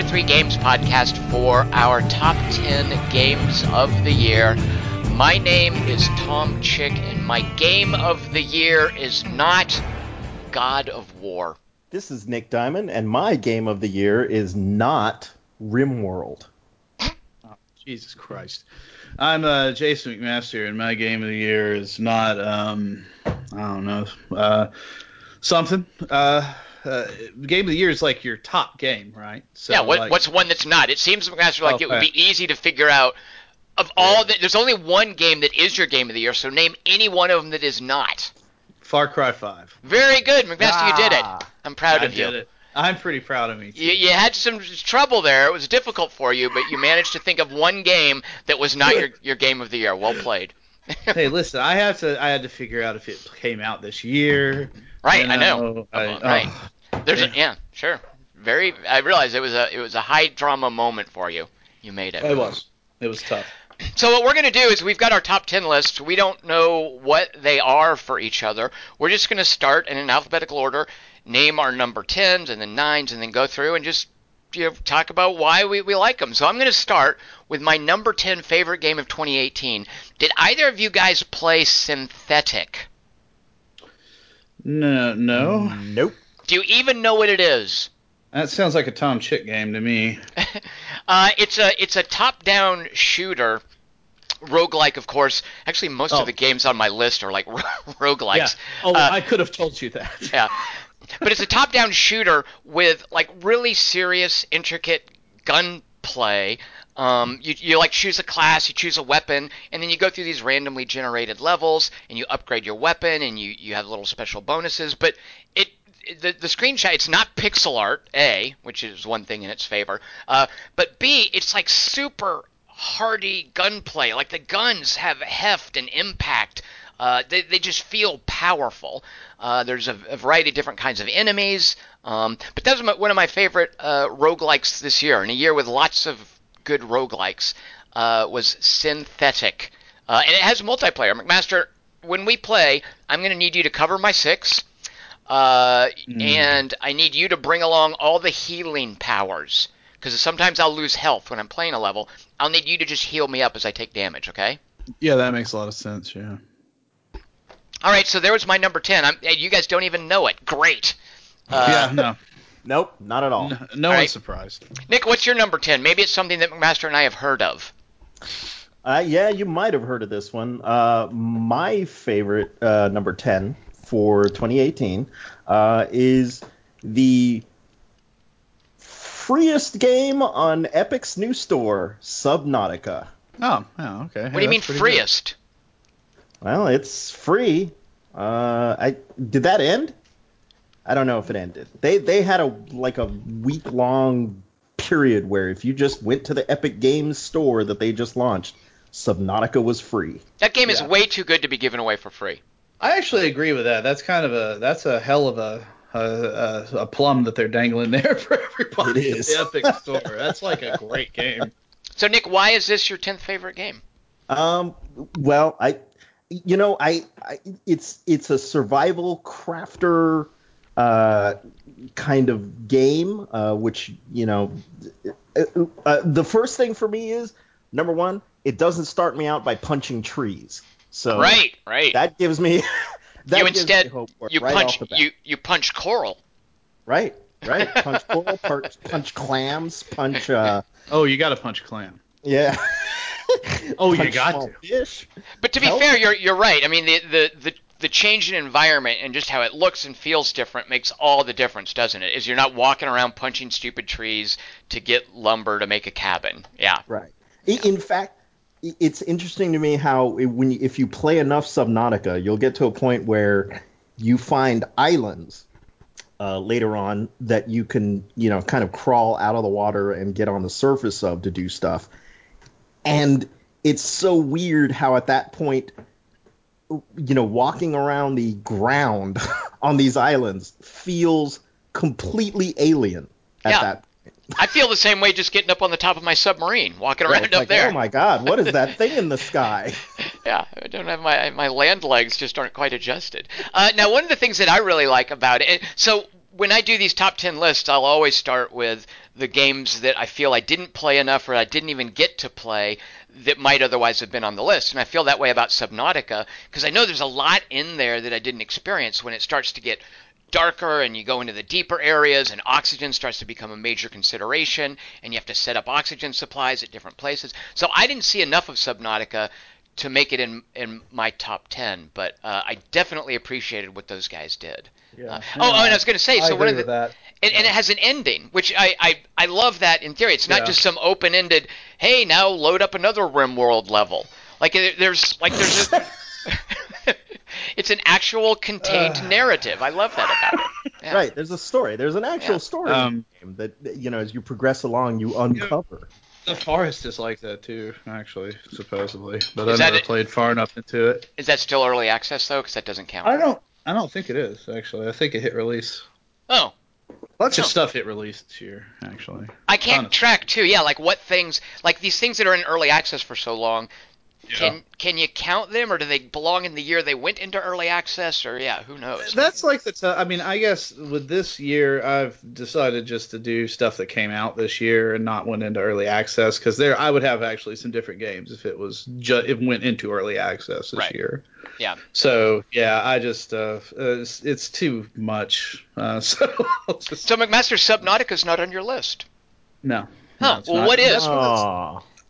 to Three Games podcast for our top 10 games of the year. My name is Tom Chick, and my game of the year is not God of War. This is Nick Diamond, and my game of the year is not RimWorld. Oh, Jesus Christ. I'm uh, Jason McMaster, and my game of the year is not, um, I don't know, uh, something. Uh, uh, game of the year is like your top game, right? So, yeah, what, like, what's one that's not? It seems McMaster like okay. it would be easy to figure out. Of all the, there's only one game that is your game of the year, so name any one of them that is not. Far Cry 5. Very good, McMaster. Ah, you did it. I'm proud I of you. It. I'm pretty proud of me. You, you, had some trouble there. It was difficult for you, but you managed to think of one game that was not your, your game of the year. Well played. hey, listen, I have to. I had to figure out if it came out this year. Right, know, I know. I, right. Oh, There's yeah. a yeah, sure. Very. I realized it was a it was a high drama moment for you. You made it. It was. It was tough. So what we're going to do is we've got our top 10 lists. We don't know what they are for each other. We're just going to start in an alphabetical order, name our number 10s and then 9s and then go through and just you know, talk about why we, we like them. So I'm going to start with my number 10 favorite game of 2018. Did either of you guys play Synthetik? No, no. Nope. Do you even know what it is? That sounds like a Tom Chick game to me. uh, it's a it's a top-down shooter, roguelike, of course. Actually, most Oh. of the games on my list are like roguelikes. Yeah. Oh, Uh, I could have told you that. yeah. But it's a top-down shooter with like really serious, intricate gunplay. Um, you, you like choose a class, you choose a weapon, and then you go through these randomly generated levels, and you upgrade your weapon, and you, you have little special bonuses. But it the, the screenshot it's not pixel art a which is one thing in its favor uh, but b it's like super hardy gunplay. Like the guns have heft and impact. Uh, they, they just feel powerful. Uh, there's a, a variety of different kinds of enemies. Um, but that's one of my favorite uh, roguelikes this year. In a year with lots of good roguelikes uh, was Synthetik uh, and it has multiplayer mcmaster when we play i'm going to need you to cover my six uh, Mm. and I need you to bring along all the healing powers because sometimes I'll lose health when I'm playing a level. I'll need you to just heal me up as I take damage. Okay. Yeah, that makes a lot of sense. Yeah. All right. So there was my number ten. I'm, you guys don't even know it. Great. Uh, yeah. No. Nope, not at all. No, no All one's right. surprised. Nick, what's your number ten? Maybe it's something that McMaster and I have heard of. Uh, yeah, you might have heard of this one. Uh, my favorite uh, number 10 for 2018 uh, is the freest game on Epic's new store, Subnautica. Oh. Oh. Okay. What do you mean freest? Well, it's free. Uh, I did that end? I don't know if it ended. They they had a like a week long period where if you just went to the Epic Games store that they just launched, Subnautica was free. That game is Yeah. way too good to be given away for free. I actually agree with that. That's kind of a that's a hell of a a, a, a plum that they're dangling there for everybody. It at the Epic Store. That's like a great game. So Nick, why is this your tenth favorite game? Um, well, I, you know, I, I it's it's a survival crafter uh, kind of game, uh, which you know, uh, uh, the first thing for me is number one, it doesn't start me out by punching trees, so right, right. that gives me. that you gives me instead hope for you right punch off the bat. you you punch coral. right, right, punch coral, punch, punch clams, punch, uh, Oh, you got to punch clam. yeah. Oh, you got to. Fish. But to be Hell- fair, you're you're right. I mean, the, the the the change in environment and just how it looks and feels different makes all the difference, doesn't it? Is you're not walking around punching stupid trees to get lumber to make a cabin. Yeah. Right. In fact, it's interesting to me how when if you play enough Subnautica, you'll get to a point where you find islands uh, later on that you can, you know, kind of crawl out of the water and get on the surface of to do stuff. And it's so weird how at that point, you know, walking around the ground on these islands feels completely alien at Yeah. that I feel the same way just getting up on the top of my submarine, walking around up like, there. Oh my God, what is that thing in the sky? Yeah, I don't have my my land legs just aren't quite adjusted. Uh, now, one of the things that I really like about it, so when I do these top 10 lists, I'll always start with the games that I feel I didn't play enough or I didn't even get to play that might otherwise have been on the list. And I feel that way about Subnautica because I know there's a lot in there that I didn't experience when it starts to get darker and you go into the deeper areas and oxygen starts to become a major consideration and you have to set up oxygen supplies at different places. So I didn't see enough of Subnautica to make it in in my top 10, but uh, I definitely appreciated what those guys did. Yeah. Uh, oh, oh, and I was going to say, I so one of the, with that. and, and it has an ending, which I, I, I love that in theory. It's not Yeah. just some open-ended, hey, now load up another RimWorld level. Like there's like there's a, it's an actual contained narrative. I love that about it. Yeah. Right. There's a story. There's an actual Yeah. story Um, in the game that you know as you progress along you uncover. The forest is like that too, actually, supposedly. But Is I never it? played far enough into it. Is that still early access though? Because that doesn't count. I don't. I don't think it is actually. I think it hit release. Oh, Lots Oh. of stuff hit release this year, actually. I can't of- track too. Yeah, like what things, like these things that are in early access for so long. Yeah. Can can you count them, or do they belong in the year they went into early access, or yeah, who knows? That's like the. T- I mean, I guess with this year, I've decided just to do stuff that came out this year and not went into early access because there I would have actually some different games if it was ju- it went into early access this Right. year. Yeah. So yeah, I just uh, it's, it's too much. Uh, so I'll just So McMaster Subnautica's not on your list. no. Huh, No, well, not. what is? That's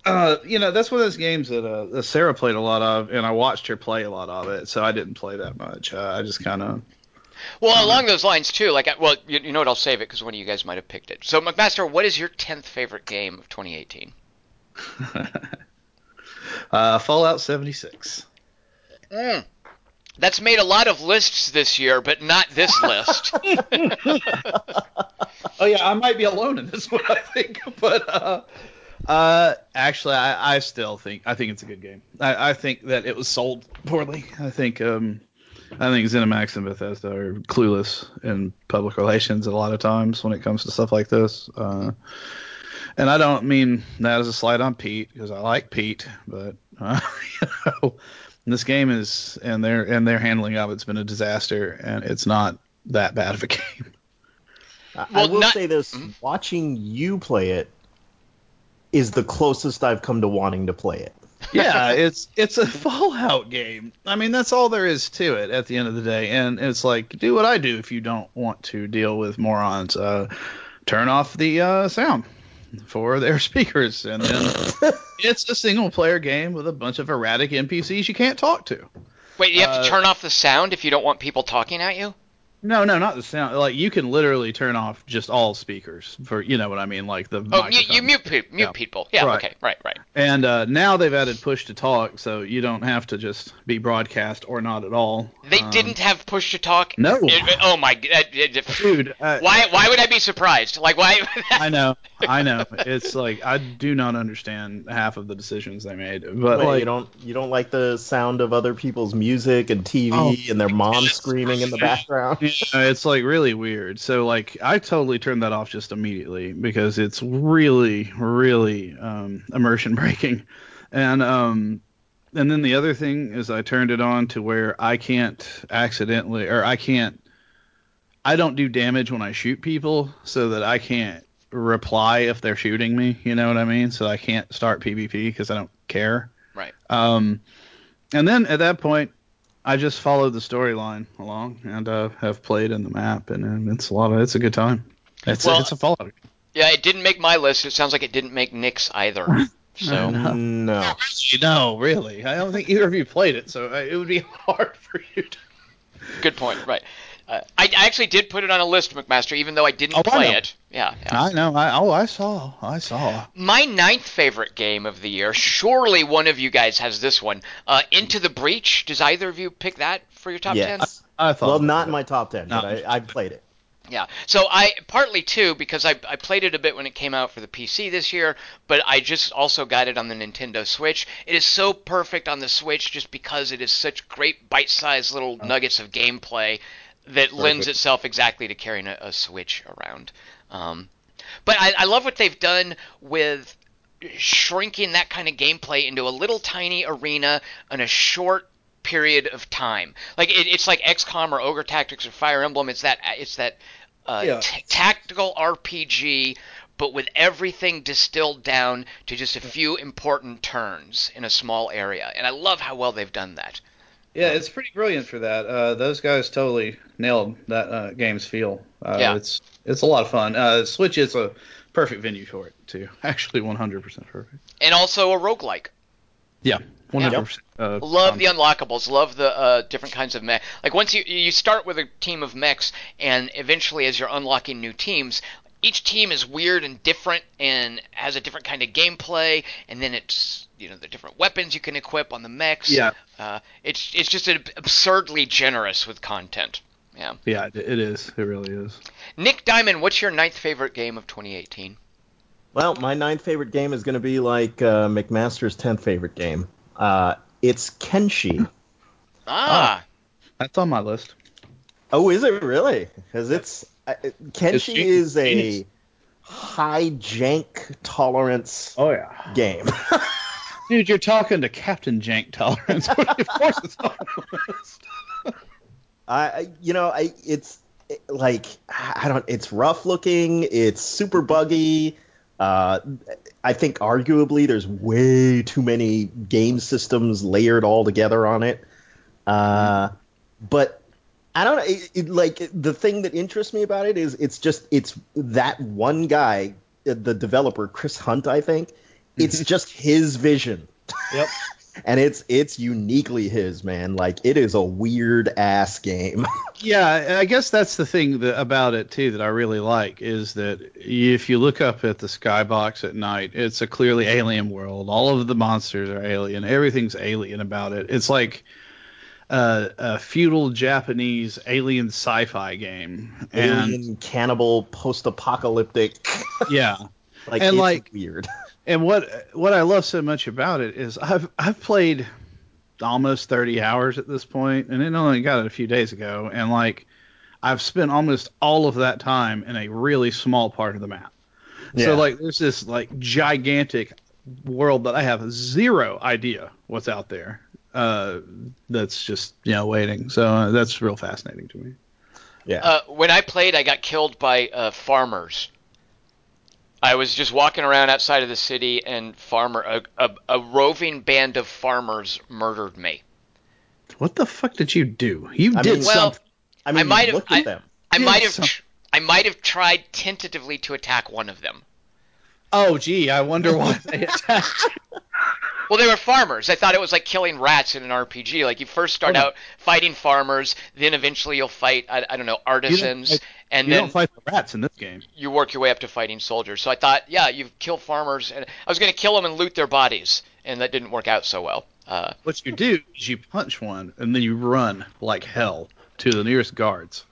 one of those- Aw. Uh, you know, that's one of those games that uh, that Sarah played a lot of, and I watched her play a lot of it, so I didn't play that much. Uh, I just kind of. Well, along those lines too. Like, I- well, you, you know what? I'll save it because one of you guys might have picked it. So, McMaster, what is your tenth favorite game of 2018? uh, Fallout 76. Mm. That's made a lot of lists this year, but not this list. Oh yeah, I might be alone in this one, I think, but uh, uh, actually, I, I still think I think it's a good game. I, I think that it was sold poorly. I think um, I think ZeniMax and Bethesda are clueless in public relations a lot of times when it comes to stuff like this. Uh, and I don't mean that as a slight on Pete because I like Pete, but uh, you know, this game is and their and their handling of it's been a disaster, and it's not that bad of a game. I- I will not- say this: Mhm. watching you play it is the closest I've come to wanting to play it. yeah, it's it's a Fallout game. I mean, that's all there is to it at the end of the day. And it's like, do what I do if you don't want to deal with morons. Uh, turn off the uh, sound for their speakers, and then it's a single player game with a bunch of erratic NPCs you can't talk to. Wait, you have Uh, to turn off the sound if you don't want people talking at you? No, no, not the sound. Like you can literally turn off just all speakers for you know what I mean, like the Oh, you, you mute pe- mute Yeah. people. Yeah. Right. Okay. Right. Right. And uh, now they've added push to talk, so you don't have to just be broadcast or not at all. They Um, didn't have push to talk. No. It- it- oh my. g- uh, it- it- dude. Uh, Why? Why would I be surprised? Like why? I know, I know. It's like I do not understand half of the decisions they made, but Wait, like you don't you don't like the sound of other people's music and TV Oh. and their mom screaming in the background. Yeah, it's like really weird. So like I totally turned that off just immediately because it's really, really um, immersion breaking. And um, and then the other thing is I turned it on to where I can't accidentally or I can't I don't do damage when I shoot people so that I can't reply if they're shooting me. You know what I mean? So I can't start PvP because I don't care. Right. Um, and then at that point, I just followed the storyline along and uh, have played in the map, and, and it's a lot of it's a good time. It's Well- a, it's a Fallout. yeah, it didn't make my list. It sounds like it didn't make Nick's either. So No. No. No, really, I don't think either of you played it, so uh, it would be hard for you to. good point. Right. Uh, I, I actually did put it on a list, McMaster, even though I didn't Oh, play know. it. Yeah. yeah. I know. I oh, I saw. I saw. My ninth favorite game of the year. Surely one of you guys has this one. Uh, Into the Breach. Does either of you pick that for your top ten? Yes. I thought. Well, not in my top ten, No. but I, I played it. Yeah. So I partly too because I I played it a bit when it came out for the PC this year, but I just also got it on the Nintendo Switch. It is so perfect on the Switch just because it is such great bite-sized little nuggets of gameplay that lends itself exactly to carrying a, a Switch around. Um, but I, I love what they've done with shrinking that kind of gameplay into a little tiny arena in a short period of time. Like it, it's like XCOM or Ogre Tactics or Fire Emblem. It's that it's that uh, Yeah. t- tactical RPG, but with everything distilled down to just a few important turns in a small area. And I love how well they've done that. Yeah, it's pretty brilliant for that. Uh, those guys totally nailed that uh, game's feel. Uh, Yeah. It's it's a lot of fun. Uh, Switch is a perfect venue for it too. Actually, 100% perfect. And also a roguelike. Yeah, 100%. Uh, Love um, the unlockables. Love the uh, different kinds of mech. Like once you you start with a team of mechs, and eventually as you're unlocking new teams, each team is weird and different and has a different kind of gameplay. And then it's you know the different weapons you can equip on the mechs. Yeah. Uh, it's it's just absurdly generous with content. Yeah. Yeah, it it is. It really is. Nick Diamond, what's your ninth favorite game of 2018? Well, my ninth favorite game is going to be like uh, McMaster's tenth favorite game. Uh, it's Kenshi. Ah. That's on my list. Oh, is it really? Because it's uh, Kenshi genius. is a high jank tolerance Oh yeah. game. Dude, you're talking to Captain Jank Tolerance. of course it's list. I, you know, I it's it- like I don't. It's rough looking. It's super buggy. Uh, I think arguably there's way too many game systems layered all together on it. Uh, but I don't know. It, it, like the thing that interests me about it is it's just it's that one guy, the developer Chris Hunt, I think. It's just his vision Yep. and it's it's uniquely his man like it is a weird ass game Yeah, I guess that's the thing that, about it too that I really like is that if you look up at the skybox at night, it's a clearly alien world. All of the monsters are alien. Everything's alien about it. It's like a, a feudal Japanese alien sci-fi game. And cannibal post-apocalyptic yeah, like And, it's like- weird and what what I love so much about it is I've I've played almost 30 hours at this point, and it only got it a few days ago, and like I've spent almost all of that time in a really small part of the map. Yeah. So like there's this like gigantic world that I have zero idea what's out there. Uh, that's just you know waiting. So uh, that's real fascinating to me. yeah Uh, when I played, I got killed by uh, farmers. I was just walking around outside of the city, and farmer a, a, a roving band of farmers murdered me. What the fuck did you do? You I did mean- Well, something. i mean I might have- I- them I Yeah, might have some- tr- I might have tried tentatively to attack one of them. Oh gee, I wonder why they attacked. Well, they were farmers. I thought it was like killing rats in an RPG. Like you first start Oh. out fighting farmers, then eventually you'll fight I, I don't know artisans, fight- and you then don't fight the rats in this game. you work your way up to fighting soldiers. So I thought, yeah, you kill farmers, and I was going to kill them and loot their bodies, and that didn't work out so well. Uh, What you do is you punch one and then you run like hell to the nearest guards.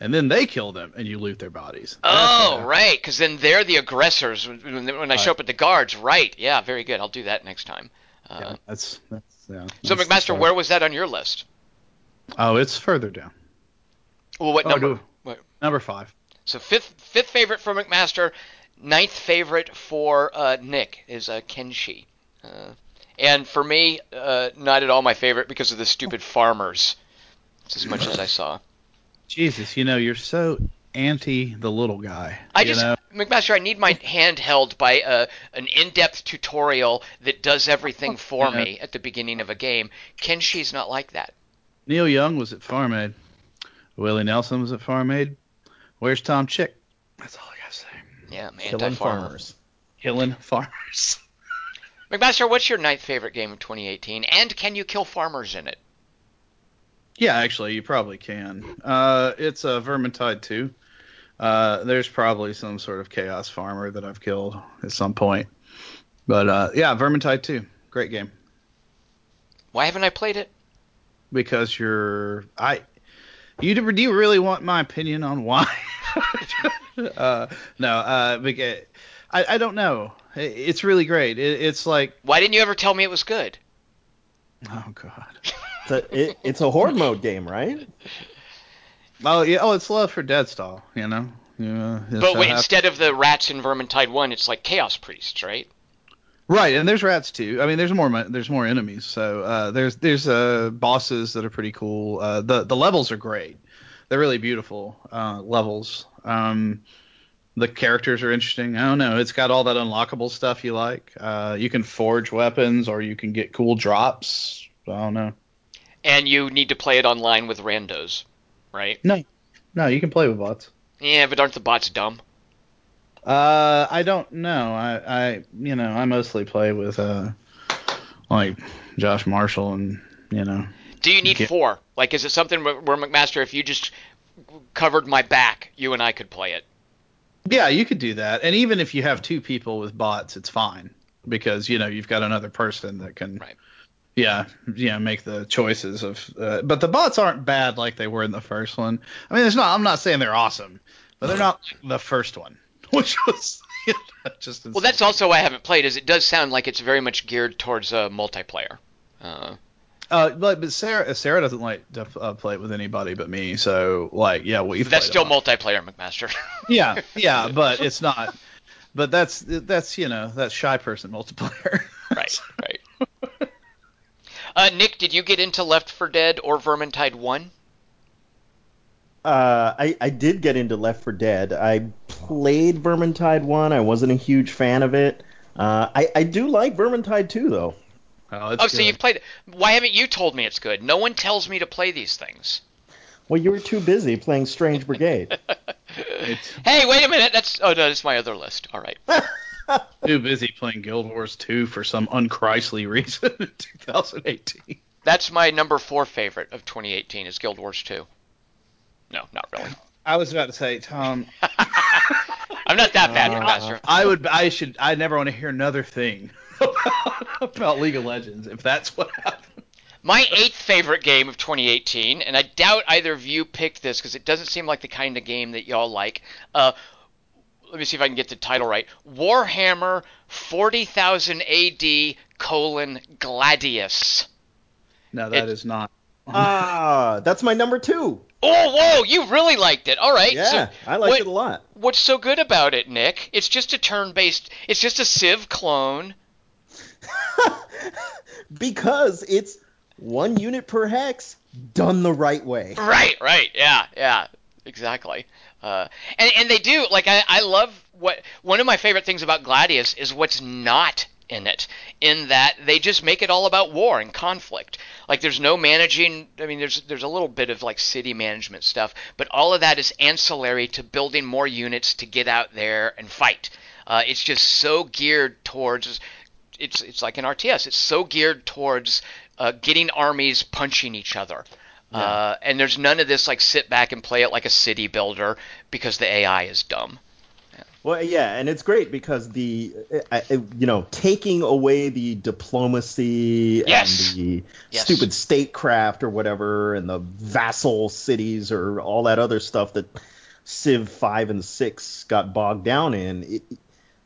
And then they kill them and you loot their bodies. Oh, right, because then they're the aggressors when, when I show up at the guards. Right, yeah, very good. I'll do that next time. Uh. Yeah, that's, that's yeah. so, that's McMaster, where was that on your list? Oh, it's further down. Well, what Oh, number? what- Number five. So fifth fifth favorite for McMaster, ninth favorite for uh, Nick is uh, Kenshi, uh, and for me, uh, not at all my favorite because of the stupid farmers. It's as much as I saw. Jesus, you know you're so anti the little guy. I just know? McMaster, I need my hand held by uh, an in-depth tutorial that does everything for Yeah. me at the beginning of a game. Kenshi's not like that. Neil Young was at Farm Aid. Willie Nelson was at Farm Aid. Where's Tom Chick? That's all I gotta say. Yeah, killing anti-farmer. farmers Killing farmers. McMaster, what's your ninth favorite game of 2018? And can you kill farmers in it? Yeah, actually, you probably can. Uh, it's a Vermintide 2. Uh, there's probably some sort of Chaos Farmer that I've killed at some point. But uh, yeah, Vermintide 2. Great game. Why haven't I played it? Because you're. I. You do, do you really want my opinion on why? uh, no, uh, I, I don't know. It- It's really great. It, it's like. Why didn't you ever tell me it was good? Oh, God. it's a, it, it's a horde mode game right Oh, yeah. Oh, it's Left 4 Dead style, you know? Yeah, But wait, instead of the rats in Vermintide 1, it's like Chaos Priests, right? Right, and there's rats too. I mean, there's more there's more enemies. So uh, there's there's uh, bosses that are pretty cool. Uh, the the levels are great. They're really beautiful uh, levels. Um, the characters are interesting. I don't know. It's got all that unlockable stuff you like. Uh, you can forge weapons or you can get cool drops. I don't know. And you need to play it online with randos, right? No, no, you can play with bots. Yeah, but aren't the bots dumb? Uh, I don't know. I, I, you know, I mostly play with uh, like Josh Marshall and you know. Do you need Get- four? Like, is it something where where McMaster, if you just covered my back, you and I could play it? Yeah, you could do that. And even if you have two people with bots, it's fine because you know you've got another person that can. Right. Yeah, yeah, make the choices of. Uh, but the bots aren't bad like they were in the first one. I mean, it's not. I'm not saying they're awesome, but they're not like the first one, which was you know, just. Well, that's also why I haven't played. Is it does sound like it's very much geared towards uh, multiplayer. Uh, Uh, but, but Sarah Sarah doesn't like to uh, play it with anybody but me, so like yeah, we've that's still multiplayer, McMaster. yeah yeah, but it's not. But that's that's you know that's shy person multiplayer. right, right. Uh, Nick, did you get into Left 4 Dead or Vermintide One? Uh, I, I did get into Left 4 Dead. I played Vermintide 1. I wasn't a huge fan of it. Uh, I, I do like Vermintide 2, though. Oh, Oh, so you've played. Why haven't you told me it's good? No one tells me to play these things. Well, you were too busy playing Strange Brigade. Hey, wait a minute. That's oh no, that's my other list. All right. too busy playing Guild Wars 2 for some unchristly reason in 2018. That's my number four favorite of 2018 is Guild Wars 2. No, not really. I was about to say, Tom, I'm not that bad, Uh, McMaster. I would, I should, I never want to hear another thing about League of Legends if that's what happened. My eighth favorite game of 2018, and I doubt either of you picked this because it doesn't seem like the kind of game that y'all like. Uh, let me see if I can get the title right. Warhammer 40,000 AD colon Gladius. No, that It- is not. ah, that's my number two. Oh, whoa! You really liked it. All right. Yeah, so I liked what- it a lot. What's so good about it, Nick? It's just a turn-based. It's just a Civ clone. because it's one unit per hex done the right way. Right, right, yeah, yeah, exactly. Uh, and and they do like I, I love what one of my favorite things about Gladius is what's not in it. In that they just make it all about war and conflict. Like there's no managing. I mean, there's there's a little bit of like city management stuff, but all of that is ancillary to building more units to get out there and fight. Uh, it's just so geared towards. It's it's like an RTS. It's so geared towards uh, getting armies punching each other. Uh, and there's none of this like sit back and play it like a city builder because the AI is dumb. Well, yeah, and it's great because the, uh, uh, you know, taking away the diplomacy Yes. and the Yes. stupid statecraft or whatever, and the vassal cities or all that other stuff that Civ five and six got bogged down in. It,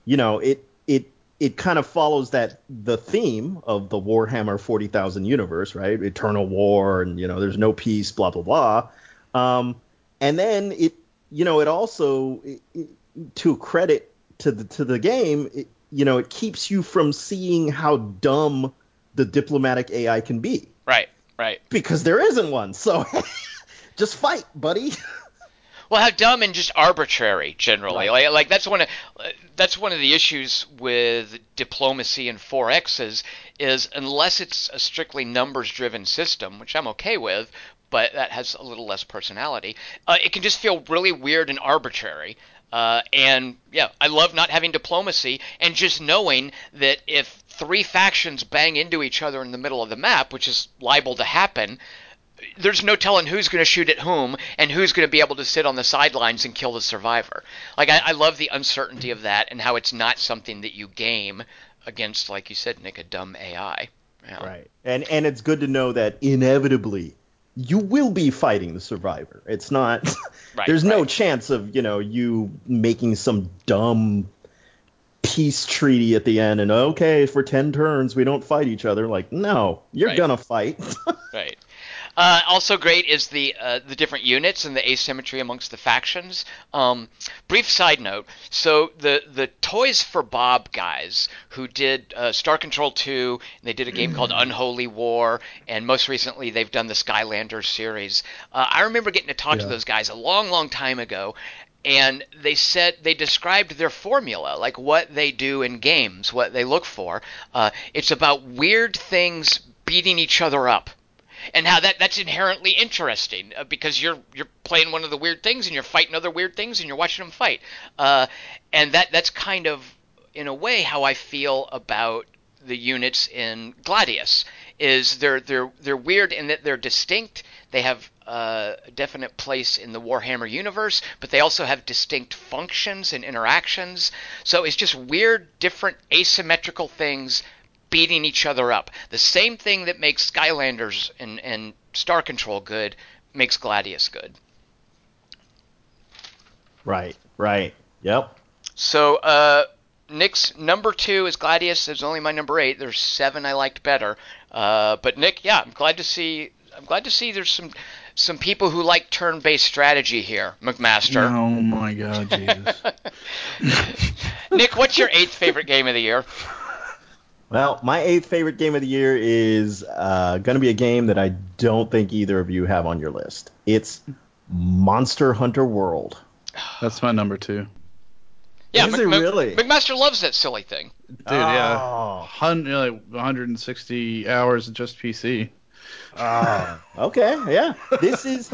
you know, it it it kind of follows that the theme of the Warhammer forty thousand universe, right? Eternal war, and you know, there's no peace, blah blah blah. Um, and then it, you know, it also it, it, to credit to the to the game, it, you know, it keeps you from seeing how dumb the diplomatic AI can be Right, right. because there isn't one. So just fight, buddy. Well, how dumb and just arbitrary generally. Right. Like, like that's one of that's one of the issues with diplomacy and 4X is, is unless it's a strictly numbers driven system, which I'm okay with, but that has a little less personality. Uh, it can just feel really weird and arbitrary. Uh, and yeah, I love not having diplomacy and just knowing that if three factions bang into each other in the middle of the map, which is liable to happen, there's no telling who's going to shoot at whom and who's going to be able to sit on the sidelines and kill the survivor. Like I, I love the uncertainty of that and how it's not something that you game against, like you said, Nick, a dumb AI. Yeah. Right. And and it's good to know that inevitably you will be fighting the survivor. It's not Right, there's no right. chance of, you know, you making some dumb peace treaty at the end and okay, for 10 turns we don't fight each other. Like, no, you're Right. going to fight. Right. Uh, also great is the uh, the different units and the asymmetry amongst the factions. Um, brief side note: so the the Toys for Bob guys who did uh, Star Control 2, they did a game called Unholy War, and most recently they've done the Skylanders series. Uh, I remember getting to talk to those guys a long, long time ago. and they said they described their formula, like what they do in games, what they look for. Uh, it's about weird things beating each other up, and how that that's inherently interesting uh, because you're you're playing one of the weird things and you're fighting other weird things and you're watching them fight, uh, and that that's kind of in a way how I feel about the units in Gladius is they're they're they're weird in that they're distinct. They have uh, a definite place in the Warhammer universe, but they also have distinct functions and interactions. So it's just weird, different asymmetrical things beating each other up. The same thing that makes Skylanders and, and Star Control good makes Gladius good. Right, right. Yep. So, uh, Nick's number two is Gladius. It's only my number eight. There's seven I liked better. Uh, but Nick, yeah, I'm glad to see. I'm glad to see there's some some people who like turn-based strategy here, McMaster. Oh my God, Jesus! Nick, what's your eighth favorite game of the year? Well, my eighth favorite game of the year is uh, going to be a game that I don't think either of you have on your list. It's Monster Hunter World. That's my number two. Yeah, Is it really? McMaster loves that silly thing. Dude, yeah. Oh. Hun- like 160 hours of just PC. Ah, okay, yeah. This is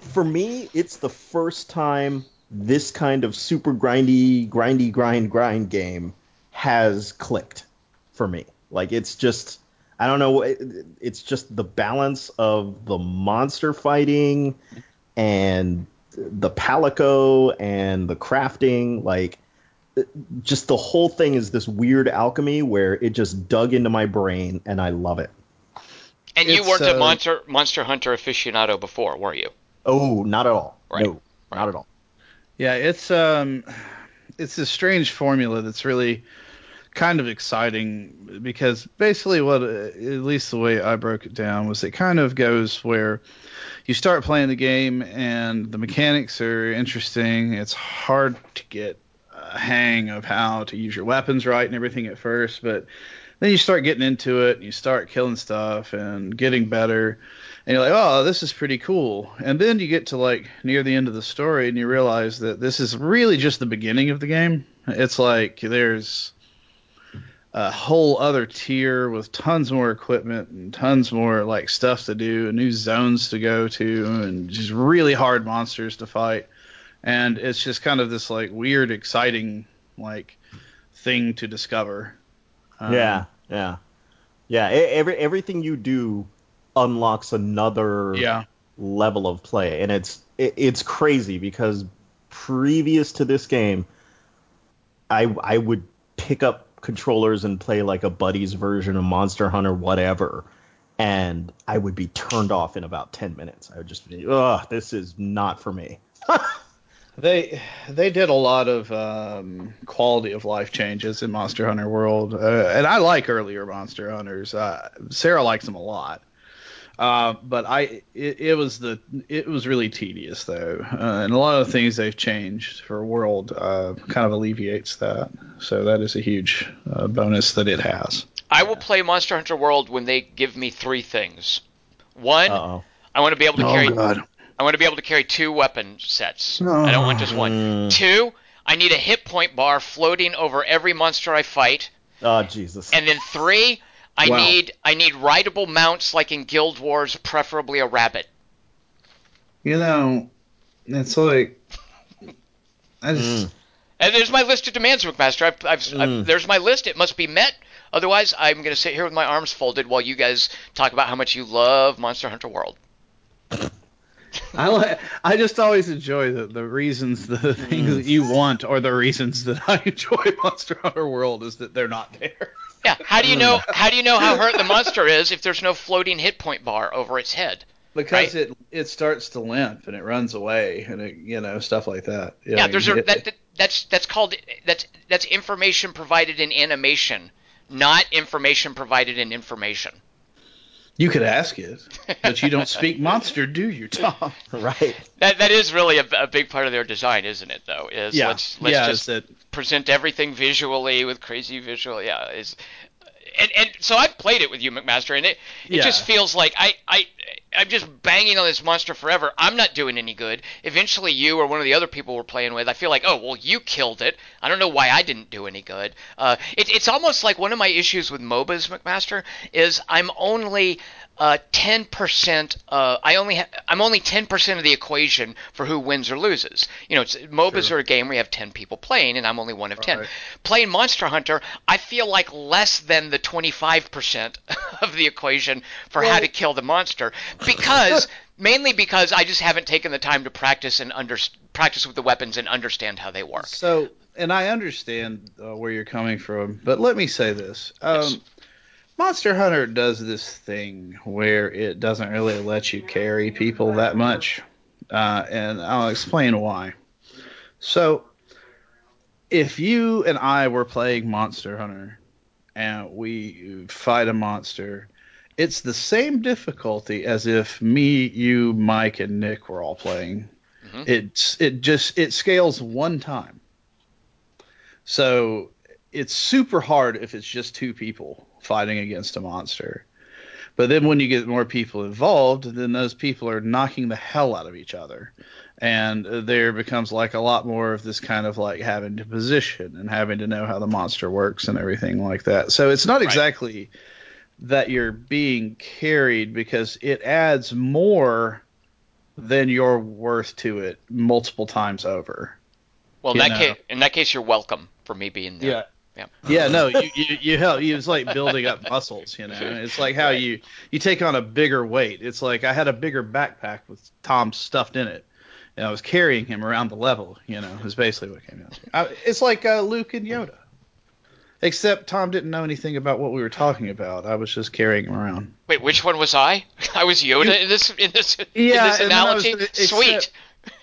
for me. It's the first time this kind of super grindy, grindy, grind, grind game has clicked for me. Like it's just, I don't know. it- It's just the balance of the monster fighting and the palico and the crafting. Like just the whole thing is this weird alchemy where it just dug into my brain and I love it. And you It's, weren't a uh, Monster Monster Hunter aficionado before, were you? Oh, not at all. Right. No, not at all. Yeah, it's um, it's a strange formula that's really kind of exciting because basically what, uh, at least the way I broke it down, was it kind of goes where you start playing the game and the mechanics are interesting. It's hard to get a hang of how to use your weapons right and everything at first, but then you start getting into it and you start killing stuff and getting better and you're like, oh, this is pretty cool. And then you get to like near the end of the story and you realize that this is really just the beginning of the game. It's like there's a whole other tier with tons more equipment and tons more like stuff to do, and new zones to go to, and just really hard monsters to fight. And it's just kind of this like weird, exciting like thing to discover. Um, yeah, yeah, yeah. Every everything you do unlocks another Yeah. level of play, and it's it, it's crazy because previous to this game, I I would pick up controllers and play like a buddy's version of Monster Hunter, whatever, and I would be turned off in about ten minutes. I would just be, ugh, this is not for me. They they did a lot of um, quality of life changes in Monster Hunter World, uh, and I like earlier Monster Hunters. Uh, Sarah likes them a lot, uh, but I it, it was the it was really tedious though, uh, and a lot of the things they've changed for World uh, kind of alleviates that. So that is a huge uh, bonus that it has. I will play Monster Hunter World when they give me three things. One, Uh oh. I want to be able to carry God! I want to be able to carry two weapon sets. I don't want just one. Mm. Two, I need a hit point bar floating over every monster I fight. Oh Jesus. And then three, I Wow. need I need rideable mounts like in Guild Wars, preferably a rabbit. You know, it's like I just. Mm. And there's my list of demands, McMaster. I've, I've, Mm. I've, there's my list. It must be met. Otherwise, I'm going to sit here with my arms folded while you guys talk about how much you love Monster Hunter World. I like. I just always enjoy the, the reasons, the things that you want, or the reasons that I enjoy Monster Hunter World is that they're not there. Yeah. How do you know? How do you know how hurt the monster is if there's no floating hit point bar over its head? Because it it starts to limp and it runs away and it you know stuff like that. You Yeah. know, There's a hit- that, that that's that's called that's that's information provided in animation, not information provided in information. you could ask it, but you don't speak monster, do you, Tom? right. That that is really a, a big part of their design, isn't it? Though is Yeah, let's let's yeah. just is that present everything visually with crazy visual. Yeah, is and and so I've played it with you, McMaster, and it it Yeah. just feels like I I I'm just banging on this monster forever. I'm not doing any good. Eventually, you or one of the other people we're playing with, I feel like, oh, well, you killed it. I don't know why I didn't do any good. Uh, it, it's almost like one of my issues with MOBAs, McMaster, is I'm only uh, 10%. Uh, I only ha- I'm only 10% of the equation for who wins or loses. You know, it's, MOBAs Sure. are a game where you have 10 people playing, and I'm only one of 10. Right. Playing Monster Hunter, I feel like less than the 25% of the equation for how to kill the monster because mainly because I just haven't taken the time to practice and under practice with the weapons and understand how they work. So, and I understand uh, where you're coming from, but let me say this. Um, Yes. Monster Hunter does this thing where it doesn't really let you carry people that much, uh, and I'll explain why. So, if you and I were playing Monster Hunter and we fight a monster, it's the same difficulty as if me, you, Mike, and Nick were all playing. Mhm. It's it just it scales one time. So it's super hard if it's just two people fighting against a monster. But then when you get more people involved, then those people are knocking the hell out of each other. And there becomes like a lot more of this kind of like having to position and having to know how the monster works and everything like that. So it's not Right. exactly that you're being carried because it adds more than you're worth to it multiple times over. Well, in that know. case, in that case, you're welcome for me being there. Yeah. Yeah. Yeah, no, you you, you help. It's like building up muscles, you know. It's like how you you take on a bigger weight. It's like I had a bigger backpack with Tom stuffed in it, and I was carrying him around the level. You know, is basically what came. I, it's like uh, Luke and Yoda, except Tom didn't know anything about what we were talking about. I was just carrying him around. Wait, which one was I? I was Yoda in this in this in this and then I was analogy. except- Sweet.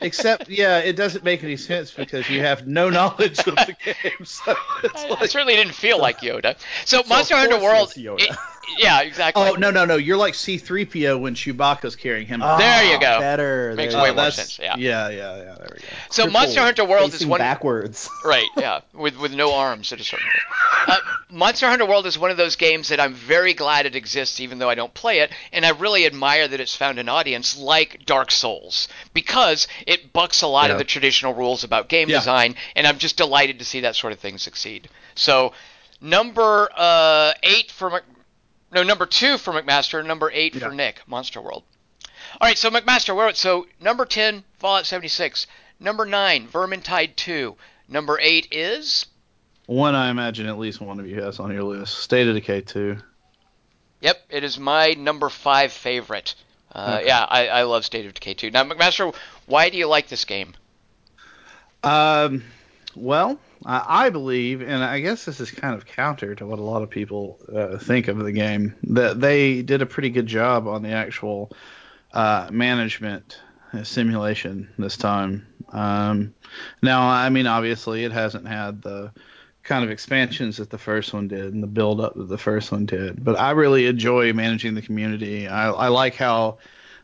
Except, yeah, it doesn't make any sense because you have no knowledge of the game. So it's I, I certainly didn't feel like Yoda. So, of Monster Hunter World. Yoda. it- yeah, exactly. oh no, no, no! You're like C-3PO when Chewbacca's carrying him. Ah, There you go. Better. Makes there way you more sense, yeah. yeah, yeah, yeah. There we go. so Crippled, Monster Hunter World is one. backwards. Right, yeah, with with no arms at a certain point. Uh, Monster Hunter World is one of those games that I'm very glad it exists, even though I don't play it, and I really admire that it's found an audience like Dark Souls because it bucks a lot Yeah. of the traditional rules about game Yeah. design, and I'm just delighted to see that sort of thing succeed. So, number uh, eight for Mc- no number two for McMaster, number eight for Nick, Monster World. All right, so McMaster, where so number ten, Fallout 76, number nine, Vermintide 2, number eight is One I imagine at least one of you has on your list. State of Decay 2. Yep, it is my number five favorite. Uh, Okay. Yeah, I, I love State of Decay 2. Now, McMaster, why do you like this game? Um, well, I, I believe, and I guess this is kind of counter to what a lot of people uh, think of the game, that they did a pretty good job on the actual uh, management uh, simulation this time. Um, now, I mean, obviously, it hasn't had the kind of expansions that the first one did and the build up that the first one did, but I really enjoy managing the community. I, I like how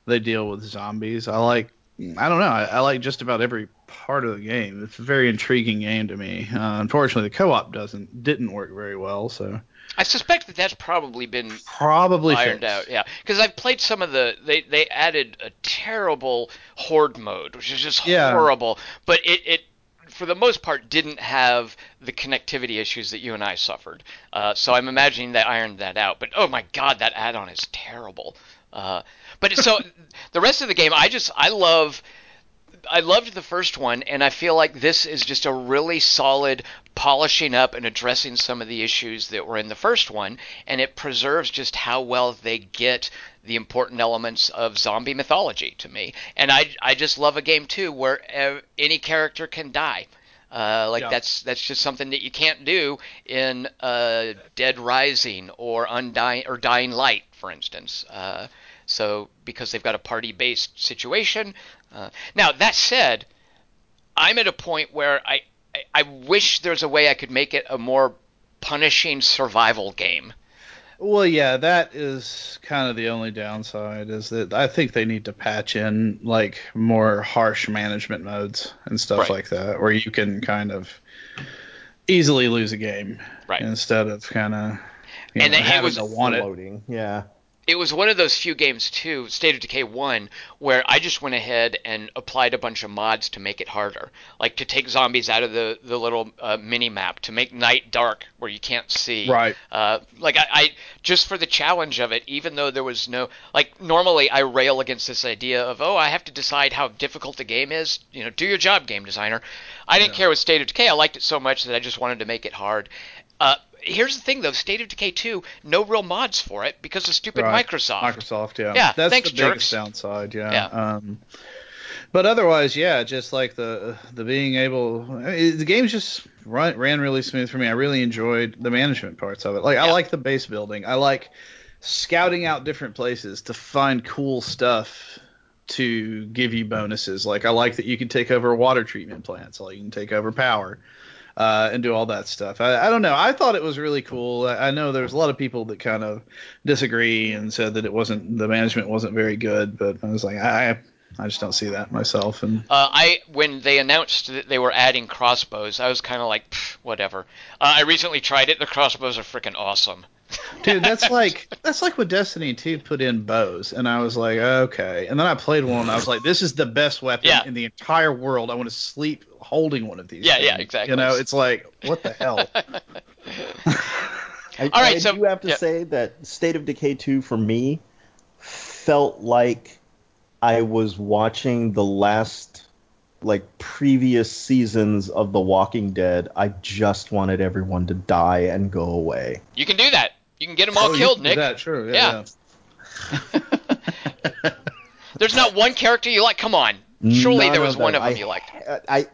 they deal with zombies. I like I don't know. I, I like just about every part of the game. It's a very intriguing game to me. Uh, unfortunately, the co-op doesn't didn't work very well, so I suspect that that's probably been probably ironed fixed. out. Yeah, because I've played some of the they they added a terrible horde mode, which is just Yeah. horrible. But it it for the most part didn't have the connectivity issues that you and I suffered. Uh, so I'm imagining they ironed that out. But oh my god, that add-on is terrible. Uh, but so the rest of the game, I just I love. I loved the first one, and I feel like this is just a really solid polishing up and addressing some of the issues that were in the first one, and it preserves just how well they get the important elements of zombie mythology to me. And I, I just love a game too where any character can die. Uh, like Yeah. that's that's just something that you can't do in uh, Dead Rising or Undying or Dying Light, for instance. Uh, so because they've got a party-based situation. Uh, now that said, I'm at a point where I, I I wish there's a way I could make it a more punishing survival game. Well, yeah, that is kind of the only downside is that I think they need to patch in like more harsh management modes and stuff Right. like that, where you can kind of easily lose a game Right. instead of kind of you And know, it having was to want it. Loading. Yeah. It was one of those few games too, State of Decay one, where I just went ahead and applied a bunch of mods to make it harder, like to take zombies out of the the little uh, mini map, to make night dark where you can't see. Right. Uh, like I, I just for the challenge of it, even though there was no like normally I rail against this idea of oh I have to decide how difficult the game is. You know, do your job, game designer. I didn't care with State of Decay. I liked it so much that I just wanted to make it hard. Uh, here's the thing though, State of Decay 2, no real mods for it because of stupid Right. Microsoft. Microsoft, yeah. Yeah, That's thanks, the jerks. biggest downside, yeah. Yeah. Um, but otherwise, yeah, just like the the being able, I mean, the game's just run, ran really smooth for me. I really enjoyed the management parts of it. Like I like the base building. I like scouting out different places to find cool stuff to give you bonuses. Like I like that you can take over water treatment plants, like you can take over power. Uh, and do all that stuff. I, I don't know. I thought it was really cool. I, I know there's a lot of people that kind of disagree and said that it wasn't the management wasn't very good, but I was like, I I just don't see that myself. And Uh, I when they announced that they were adding crossbows, I was kind of like, whatever. Uh, I recently tried it. The crossbows are freaking awesome. dude, that's like that's like what Destiny 2 put in bows, and I was like, okay. And then I played one, and I was like, this is the best weapon Yeah. in the entire world. I want to sleep holding one of these. Yeah, yeah, exactly. You know, it's like, what the hell? I, All right, I so- do have to yeah. say that State of Decay 2 for me felt like I was watching the last like previous seasons of The Walking Dead. I just wanted everyone to die and go away. You can do that. You can get them all Oh, you killed, can do Nick. That true. Yeah. Yeah. There's not one character you like. Come on. Surely None there was of one them. of them I- you liked. I I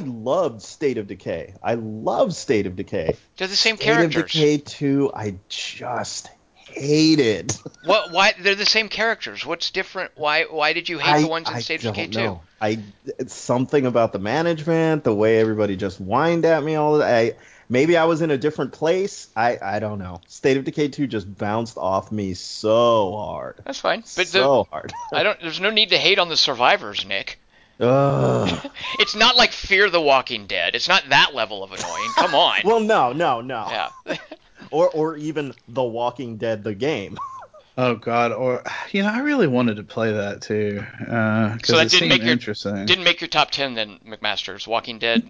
loved State of Decay. I love State of Decay. They're the same State characters. State of Decay 2, I just hated. What? Why? They're the same characters. What's different? Why? Why did you hate I, the ones in I Stage don't Decay 2? know. I it's something about the management, the way everybody just whined at me all the I maybe I was in a different place. I I don't know. State of Decay 2 just bounced off me so hard. That's fine. But the, so hard. I don't. There's no need to hate on the survivors, Nick. Ugh. It's not like Fear the Walking Dead. It's not that level of annoying. Come on. well, no, no, no. yeah. Or or even The Walking Dead the game. Oh God, or you know, I really wanted to play that too uh, because So that it didn't make your- interesting. Didn't make your top ten then, McMaster's Walking Dead.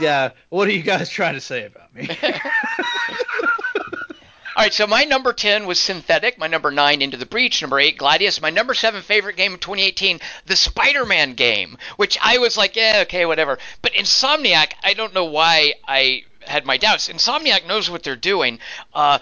yeah. What are you guys trying to say about me? All right, so my number 10 was Synthetik, my number 9 Into the Breach, number 8 Gladius, my number 7 favorite game of 2018, the Spider-Man game, which I was like, yeah, okay, whatever. But Insomniac, I don't know why I had my doubts. Insomniac knows what they're doing. Uh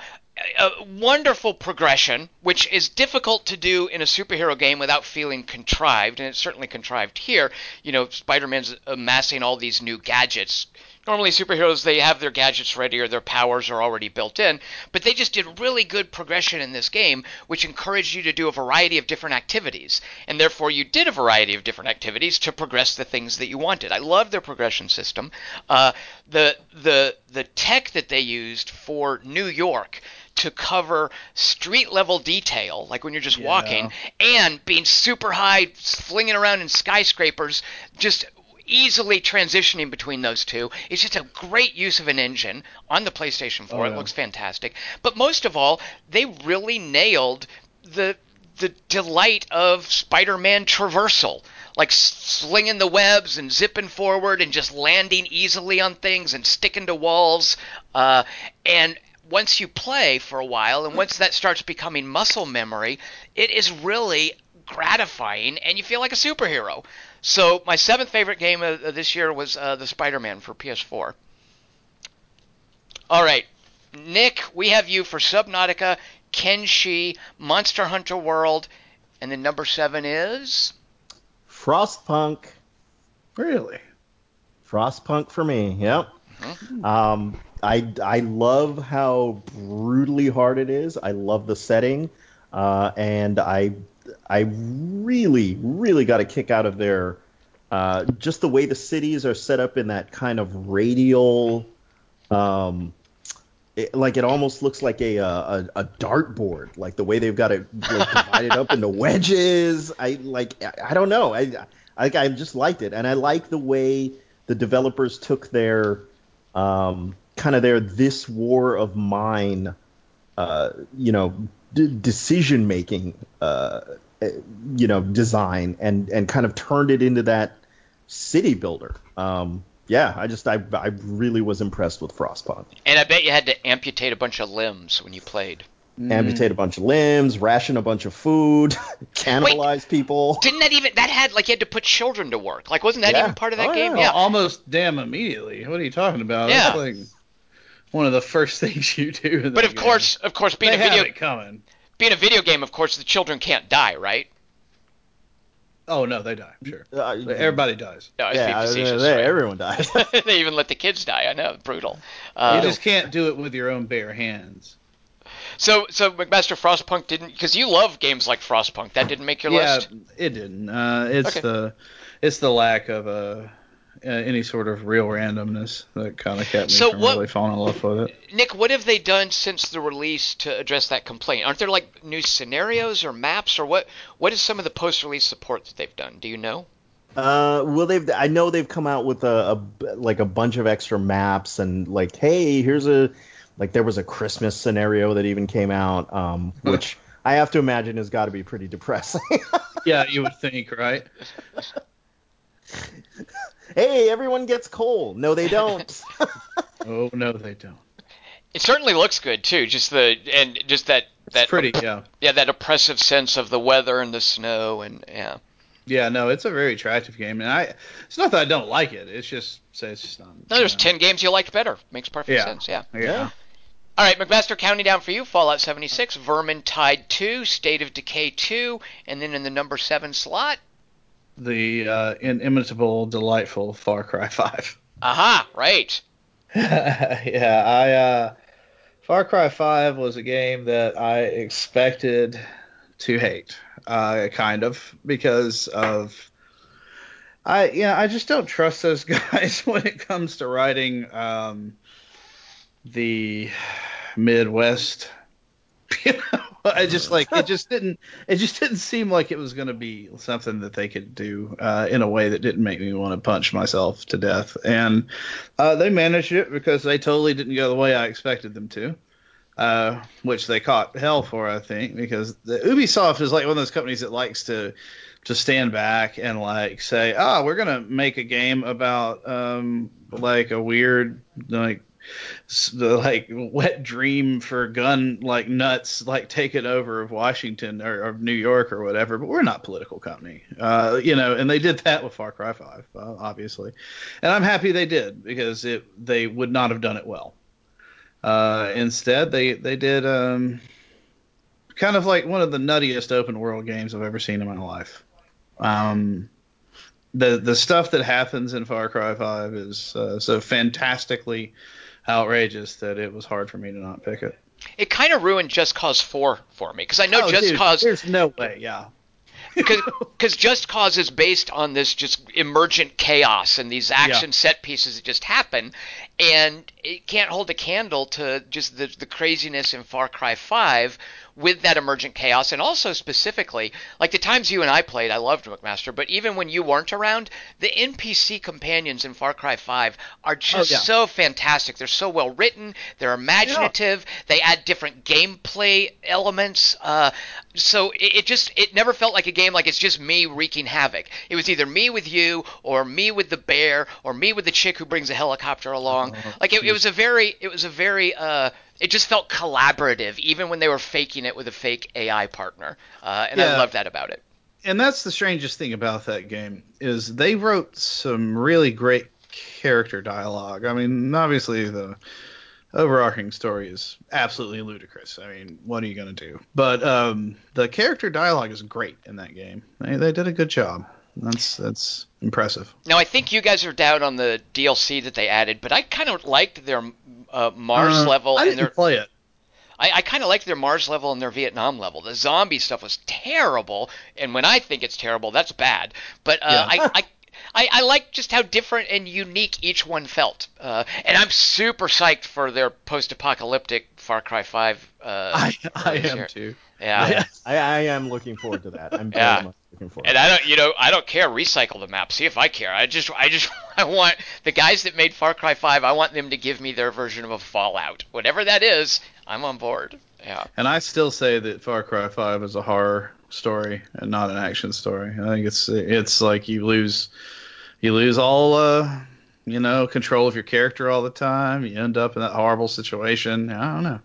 a wonderful progression, which is difficult to do in a superhero game without feeling contrived, and it's certainly contrived here. You know, Spider-Man's amassing all these new gadgets. Normally, superheroes they have their gadgets ready or their powers are already built in, but they just did really good progression in this game, which encouraged you to do a variety of different activities, and therefore you did a variety of different activities to progress the things that you wanted. I love their progression system. Uh, the the the tech that they used for New York to cover street level detail, like when you're just walking, and being super high, flinging around in skyscrapers, just easily transitioning between those two. It's just a great use of an engine on the PlayStation 4. Oh, It looks fantastic. But most of all, they really nailed the the delight of Spider-Man traversal, like slinging the webs and zipping forward and just landing easily on things and sticking to walls. Uh, and once you play for a while, and once that starts becoming muscle memory, it is really gratifying, and you feel like a superhero. So my seventh favorite game of, of this year was uh, the Spider-Man for PS4. All right, Nick, we have you for Subnautica, Kenshi, Monster Hunter World, and then number seven is Frostpunk. really? Frostpunk for me. Yep. Mm-hmm. Um, I I love how brutally hard it is. I love the setting, uh, and I I really really got a kick out of their uh, just the way the cities are set up in that kind of radial. Um, it, like it almost looks like a, uh, a a dartboard, like the way they've got it like, divided up into wedges. I like I, I don't know. I, I I just liked it, and I like the way the developers took their um, kind of their this war of mine uh, you know, d- decision making, uh, you know, design, and and kind of turned it into that city builder. Um, yeah, I just I I really was impressed with Frostpunk. And I bet you had to amputate a bunch of limbs when you played. Amputate a bunch of limbs, ration a bunch of food, cannibalize people. Didn't that even that had like you had to put children to work? Like wasn't that Yeah. even part of that Oh, game? yeah. Yeah. Almost damn immediately. What are you talking about? Yeah. Like one of the first things you do. In But of game. course, of course, being they a video have coming. being a video game, of course, the children can't die, right? Oh no, they die. I'm sure. Uh, Everybody dies. No, yeah, being they- right? everyone dies. they even let the kids die. I know, brutal. you Uh, just can't do it with your own bare hands. so, so McMaster Frostpunk didn't because you love games like Frostpunk. That didn't make your yeah, list. it didn't. Uh, it's Okay. the it's the lack of uh, uh, any sort of real randomness that kind of kept me So from what- really falling in love with it. Nick, what have they done since the release to address that complaint? Aren't there like new scenarios or maps or what? What is some of the post-release support that they've done? Do you know? Uh, well, they've I know they've come out with a, a like a bunch of extra maps and like, hey, here's a like there was a Christmas scenario that even came out, um, which I have to imagine has got to be pretty depressing. Yeah, you would think, right? hey, everyone gets coal. No, they don't. Oh no, they don't. It certainly looks good too. Just the and just that It's that pretty. Yeah. yeah that oppressive sense of the weather and the snow and yeah. Yeah, no, it's a very attractive game, and I. It's not that I don't like it. It's just say it's just not. No, there's know. ten games you liked better. Makes perfect Yeah. sense. Yeah. Yeah. All right, McMaster, counting down for you: Fallout 76, Vermintide 2, State of Decay 2, and then in the number seven slot, The uh, inimitable, delightful Far Cry Five. aha, right. yeah, I uh, Far Cry Five was a game that I expected to hate, uh, kind of because of I yeah I just don't trust those guys when it comes to writing um, the Midwest. You know, I just like it just didn't it just didn't seem like it was going to be something that they could do uh, in a way that didn't make me want to punch myself to death. And uh, they managed it because they totally didn't go the way I expected them to. Uh, which they caught hell for, I think, because the Ubisoft is like one of those companies that likes to to stand back and like say, "Ah, we're gonna make a game about um, like a weird like the like wet dream for gun like nuts like taking over of Washington or, New York or whatever, but we're not political company, uh, you know. And they did that with Far Cry Five, uh, obviously, and I'm happy they did because it they would not have done it well. Uh, instead, they they did um, kind of like one of the nuttiest open world games I've ever seen in my life. Um, the the stuff that happens in Far Cry Five is uh, so fantastically outrageous that it was hard for me to not pick it. It kind of ruined Just Cause 4 for me because I know Oh, Just dude, Cause There's no way. Yeah. because Just Cause is based on this just emergent chaos and these action set pieces that just happen, and it can't hold a candle to just the, the craziness in Far Cry 5 with that emergent chaos, and also specifically, like the times you and I played, I loved McMaster, but even when you weren't around, the NPC companions in Far Cry 5 are just Oh, yeah. so fantastic. They're so well written, they're imaginative, they add different gameplay elements. Uh, so it, it just it never felt like a game like it's just me wreaking havoc. It was either me with you or me with the bear or me with the chick who brings a helicopter along. like it, it was a very it was a very uh it just felt collaborative even when they were faking it with a fake AI partner. Uh, and I love that about it. and that's the strangest thing about that game is they wrote some really great character dialogue. I mean, obviously the overarching story is absolutely ludicrous. I mean, what are you gonna do? But um, the character dialogue is great in that game. They, they did a good job. That's that's impressive. Now I think you guys are down on the DLC that they added, but I kind of liked their uh, Mars Uh, level I and didn't their play it. I, I kind of like their Mars level and their Vietnam level. The zombie stuff was terrible, and when I think it's terrible, that's bad. But uh, I, I, I, I like just how different and unique each one felt. Uh, and I'm super psyched for their post-apocalyptic Far Cry 5. Uh, I I release am here. too. Yeah. Yeah, I, I am looking forward to that. I'm very Yeah. much looking forward. And I don't, you know, I don't care. Recycle the map. See if I care. I just, I just, I want the guys that made Far Cry 5. I want them to give me their version of a Fallout, whatever that is. I'm on board. Yeah. And I still say that Far Cry 5 is a horror story and not an action story. I think it's it's like you lose you lose all uh you know control of your character all the time. You end up in that horrible situation. I don't know.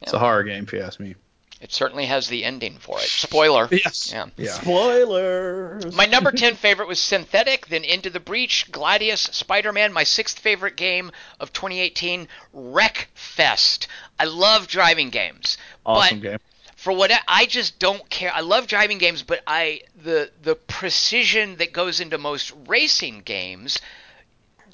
It's a horror game if you ask me. It certainly has the ending for it. Spoiler. Yes. Yeah. Yeah. Spoilers. My number 10 favorite was Synthetik, then Into the Breach, Gladius, Spider Man. My sixth favorite game of 2018, Wreckfest. I love driving games. Awesome but game. For what I just don't care. I love driving games, but I the the precision that goes into most racing games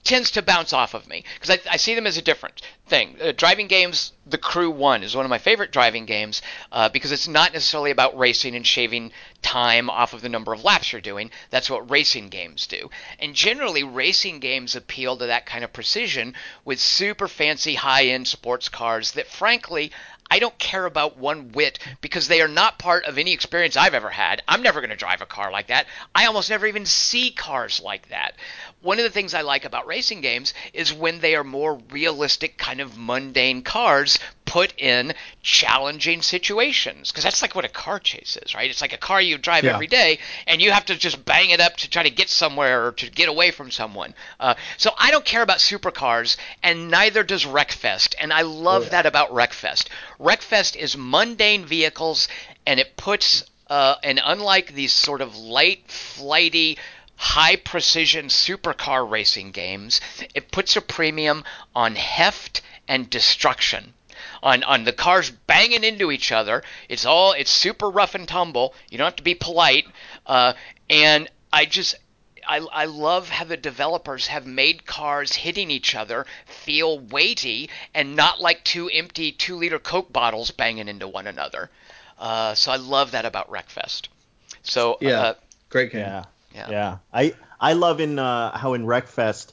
tends to bounce off of me because I, I, see them as a different thing. Uh, driving games, The Crew One is one of my favorite driving games uh, because it's not necessarily about racing and shaving time off of the number of laps you're doing. That's what racing games do. And generally, racing games appeal to that kind of precision with super fancy high end sports cars that, frankly, I don't care about one whit because they are not part of any experience I've ever had. I'm never going to drive a car like that. I almost never even see cars like that. One of the things I like about racing games is when they are more realistic, kind of mundane cars put in challenging situations because that's like what a car chase is, right? It's like a car you drive Yeah. every day and you have to just bang it up to try to get somewhere or to get away from someone. Uh, so I don't care about supercars, and neither does Wreckfest, and I love that about Wreckfest. Wreckfest is mundane vehicles, and it puts uh, and unlike these sort of light, flighty, high precision supercar racing games, it puts a premium on heft and destruction. On, on the cars banging into each other. It's all it's super rough and tumble. You don't have to be polite. Uh, and I just I, I love how the developers have made cars hitting each other feel weighty and not like two empty two liter Coke bottles banging into one another. Uh, so I love that about Wreckfest. So Yeah. uh, Great game. Yeah. Yeah. Yeah. I I love in uh, how in Wreckfest,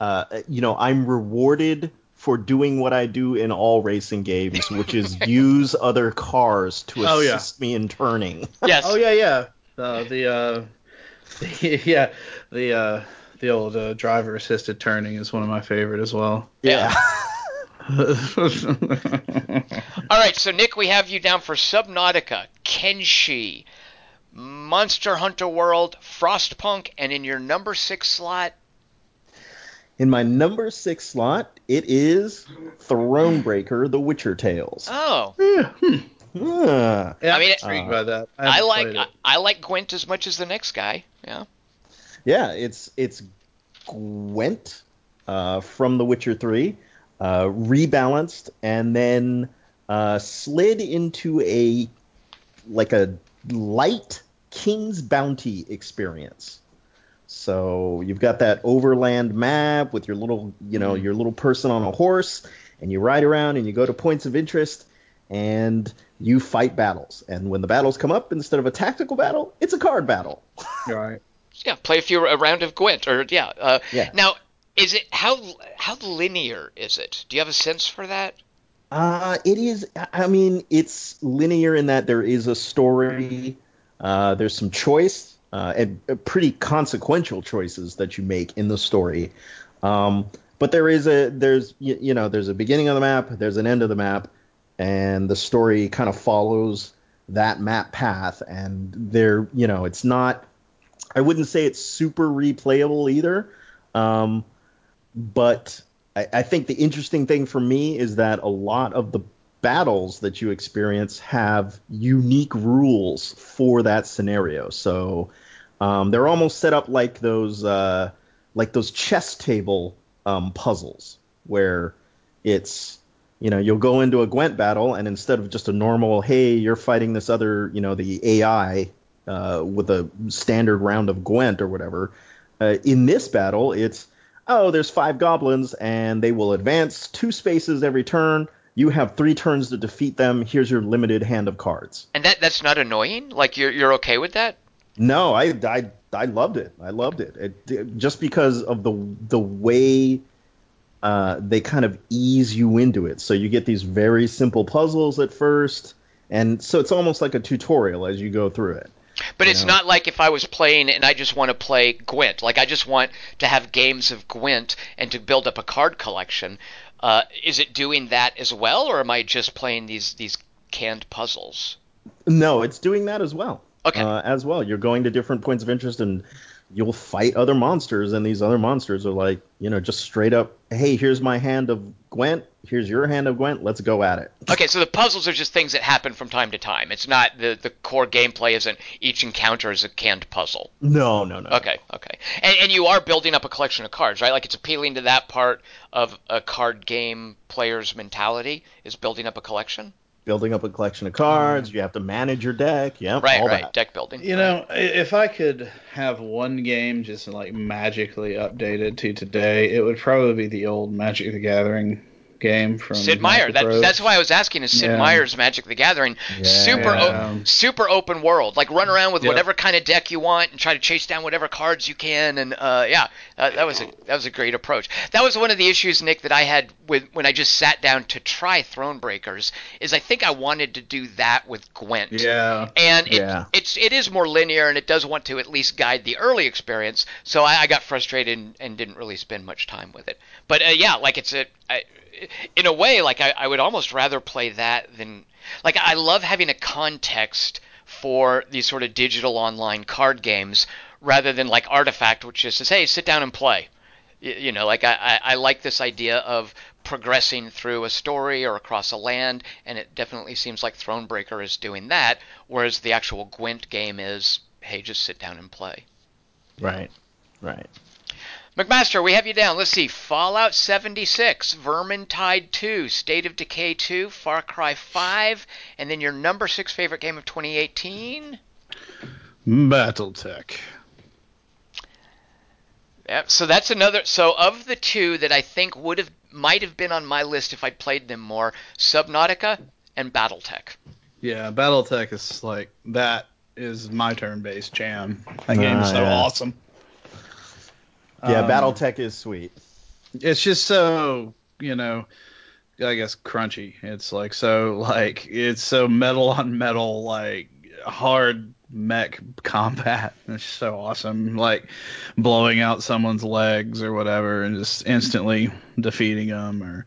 uh, you know, I'm rewarded for doing what I do in all racing games, which is use other cars to Oh, yeah. assist me in turning. yes, Oh yeah, yeah. Uh, the uh, yeah, the uh, the old uh, driver assisted turning is one of my favorite as well. Yeah. yeah, All right, so Nick, we have you down for Subnautica, Kenshi, Monster Hunter World, Frostpunk, and in your number six slot, In my number six slot, it is Thronebreaker: The Witcher Tales. oh, Ah. Yeah, I mean, I'm intrigued by that. I haven't like I. I like Gwent as much as the next guy. Yeah. Yeah, it's it's Gwent uh, from The Witcher 3, uh, rebalanced and then uh, slid into a like a light King's Bounty experience. So you've got that overland map with your little, you know, your little person on a horse, and you ride around and you go to points of interest, and you fight battles. And when the battles come up, instead of a tactical battle, it's a card battle. right. Yeah, play a few a round of Gwent, or yeah. Uh, Yeah. Now, is it how how linear is it? Do you have a sense for that? Uh, it is. I mean, it's linear in that there is a story. Uh, there's some choice uh, and uh, pretty consequential choices that you make in the story. Um, but there is a there's you, you know there's a beginning of the map, there's an end of the map, and the story kind of follows that map path. And there, you know, it's not. I wouldn't say it's super replayable either. Um, but I, I think the interesting thing for me is that a lot of the battles that you experience have unique rules for that scenario. So um, they're almost set up like those uh, like those chess table um, puzzles where it's you know you'll go into a Gwent battle and instead of just a normal hey you're fighting this other you know the AI uh, with a standard round of Gwent or whatever uh, in this battle it's oh, there's five goblins and they will advance two spaces every turn. You have three turns to defeat them. Here's your limited hand of cards. And that that's not annoying. Like you're you're okay with that? No, I, I, I loved it. I loved it. it, it- just because of the the way uh, they kind of ease you into it. So you get these very simple puzzles at first, and so it's almost like a tutorial as you go through it. But it's Yeah. not like if I was playing and I just want to play Gwent. Like I just want to have games of Gwent and to build up a card collection. Uh, is it doing that as well, or am I just playing these these canned puzzles. No, it's doing that as well. Okay. Uh, as well, you're going to different points of interest and you'll fight other monsters, and these other monsters are like, you know, just straight up, hey, here's my hand of Gwent, here's your hand of Gwent, let's go at it. Okay, so the puzzles are just things that happen from time to time. It's not the the core gameplay isn't each encounter is a canned puzzle. No, no, no. Okay, okay. And and you are building up a collection of cards, right? Like it's appealing to that part of a card game player's mentality is building up a collection. Building up a collection of cards, you have to manage your deck, yep, Right, all right. that. Deck building. You know, if I could have one game just like magically updated to today, it would probably be the old Magic the Gathering game from Sid Meier. That, that's why I was asking. Is Sid Yeah. Meier's Magic the Gathering super Yeah. o- super open world? Like run around with Yep. whatever kind of deck you want and try to chase down whatever cards you can. And uh, yeah, uh, that was a that was a great approach. That was one of the issues, Nick, that I had with when I just sat down to try Thronebreakers. Is I think I wanted to do that with Gwent. Yeah. And it, Yeah. it's it is more linear and it does want to at least guide the early experience. So I, I got frustrated and, and didn't really spend much time with it. But uh, yeah, like it's a I, in a way like I, I would almost rather play that than like I love having a context for these sort of digital online card games rather than like Artifact, which just says hey sit down and play. You know, like I, I like this idea of progressing through a story or across a land, and it definitely seems like Thronebreaker is doing that, whereas the actual Gwent game is, hey, just sit down and play. Right, right. McMaster, we have you down. Let's see. Fallout 76, Vermintide 2, State of Decay 2, Far Cry 5, and then your number six favorite game of 2018. BattleTech. Yep. So that's another. So of the two that I think would have might have been on my list if I'd played them more, Subnautica and BattleTech. Yeah, BattleTech is like that is my turn-based jam. That game is Ah, so awesome. Yeah, Um, BattleTech is sweet. it's just so you know i guess crunchy. It's like so like it's so metal on metal like hard mech combat. It's so awesome. Like blowing out someone's legs or whatever and just instantly defeating them or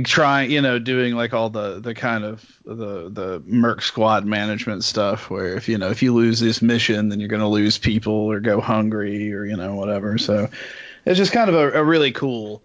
trying you know doing like all the the kind of the the merc squad management stuff where if you know if you lose this mission then you're going to lose people or go hungry or you know whatever. So it's just kind of a, a really cool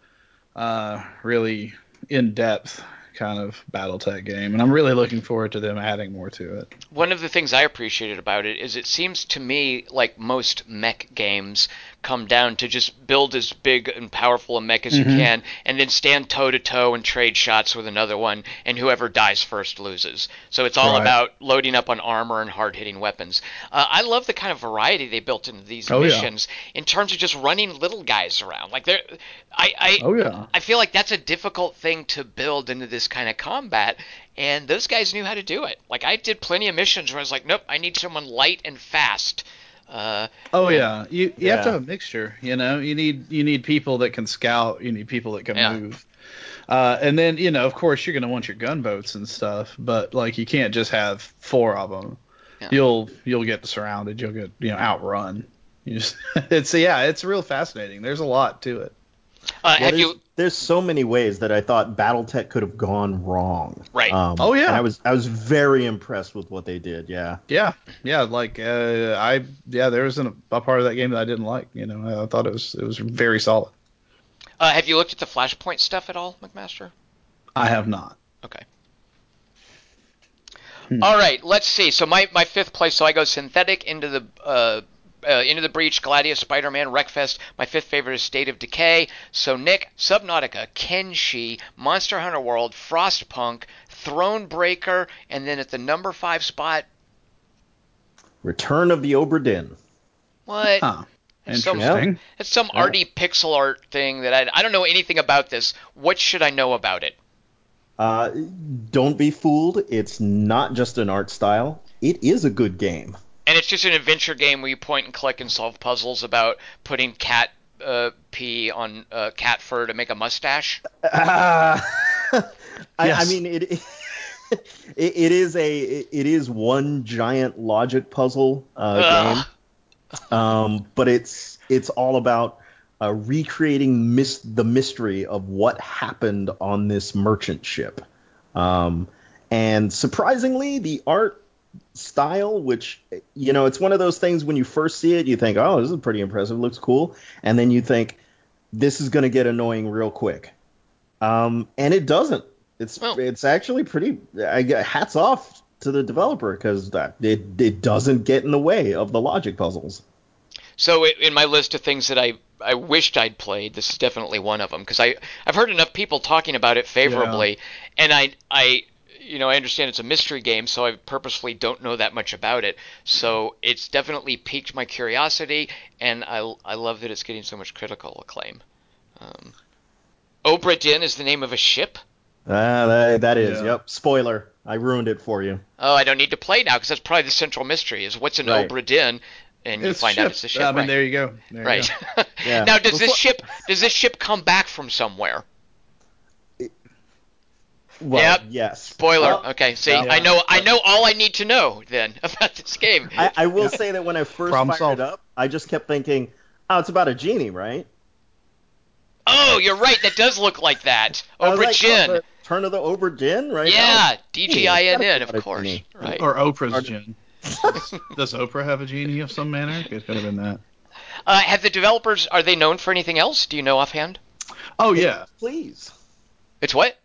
uh really in-depth kind of battle battletech game and i'm really looking forward to them adding more to it. One of the things I appreciated about it is it seems to me like most mech games come down to just build as big and powerful a mech as you can, and then stand toe to toe and trade shots with another one, and whoever dies first loses. So it's all Right. about loading up on armor and hard hitting weapons. Uh, I love the kind of variety they built into these Oh, yeah. missions in terms of just running little guys around. Like they're, I, I, oh yeah I feel like that's a difficult thing to build into this kind of combat, and those guys knew how to do it. Like I did plenty of missions where I was like, nope, I need someone light and fast. Uh, Oh yeah, you you have to have a mixture. You know, you need you need people that can scout. You need people that can Yeah. move. Uh, and then you know, of course, you're gonna want your gunboats and stuff, but like you can't just have four of them. Yeah. You'll you'll get surrounded. You'll get you know outrun. You just, it's yeah, it's real fascinating. There's a lot to it. uh, have there's, you? There's so many ways that I thought BattleTech could have gone wrong. Right. Um, Oh, yeah. and I was I was very impressed with what they did. Yeah. Yeah, yeah, like uh, I yeah, there wasn't a, a part of that game that I didn't like. You know, I thought it was it was very solid. Uh, have you looked at the Flashpoint stuff at all, McMaster? I have not. Okay. Hmm. All right, let's see. So my, my fifth place. So I go Synthetik into the uh, uh, into the breach, Gladius, Spider-Man, Wreckfest. My fifth favorite is State of Decay. So Nick, Subnautica, Kenshi, Monster Hunter World, Frostpunk, Thronebreaker, and then at the number five spot, Return of the Obra Dinn. what? Huh. It's some- Interesting. It's some Yeah. arty pixel art thing that I, I don't know anything about this. What should I know about it? Uh, don't be fooled. It's not just an art style. It is a good game. And it's just an adventure game where you point and click and solve puzzles about putting cat uh, pee on uh, cat fur to make a mustache. Ah. I, I mean it, it. It is a it is one giant logic puzzle uh, game, um, but it's it's all about uh, recreating mis- the mystery of what happened on this merchant ship. Um, And surprisingly, the art style, which you know, it's one of those things when you first see it, you think, "Oh, this is pretty impressive, looks cool," and then you think, "This is going to get annoying real quick," um, and it doesn't. It's Well- it's actually pretty. I hats off to the developer because that it it doesn't get in the way of the logic puzzles. So in my list of things that I I wished I'd played, this is definitely one of them because I I've heard enough people talking about it favorably, and I I you know I understand it's a mystery game, so I purposefully don't know that much about it. So it's definitely piqued my curiosity, and I I love that it's getting so much critical acclaim. Um, Obra Dinn is the name of a ship. Ah, that, that is. Yeah. Yep. Spoiler. I ruined it for you. Oh, I don't need to play now because that's probably the central mystery: is what's an Right. Obra Dinn, and you find ship. out it's a ship. I mean, right. there you go. There you Right. go. Yeah. now, does this ship does this ship come back from somewhere? Well, Yep. yes. Spoiler. Well, okay, see, yeah. I know I know all I need to know then about this game. I, I will say that when I first Problem fired solved. it up, I just kept thinking, "Oh, it's about a genie, right?" oh, you're right. That does look like that. I was Obra like, oh, Turn of the Ober Jin, right? yeah, Oh, D G I N N, of course. genie. Right. Or Oprah's Or- gin. Does Oprah have a genie of some manner? It could have been that. Uh, have the developers are they known for anything else? Do you know offhand? Oh yeah, please. It's what?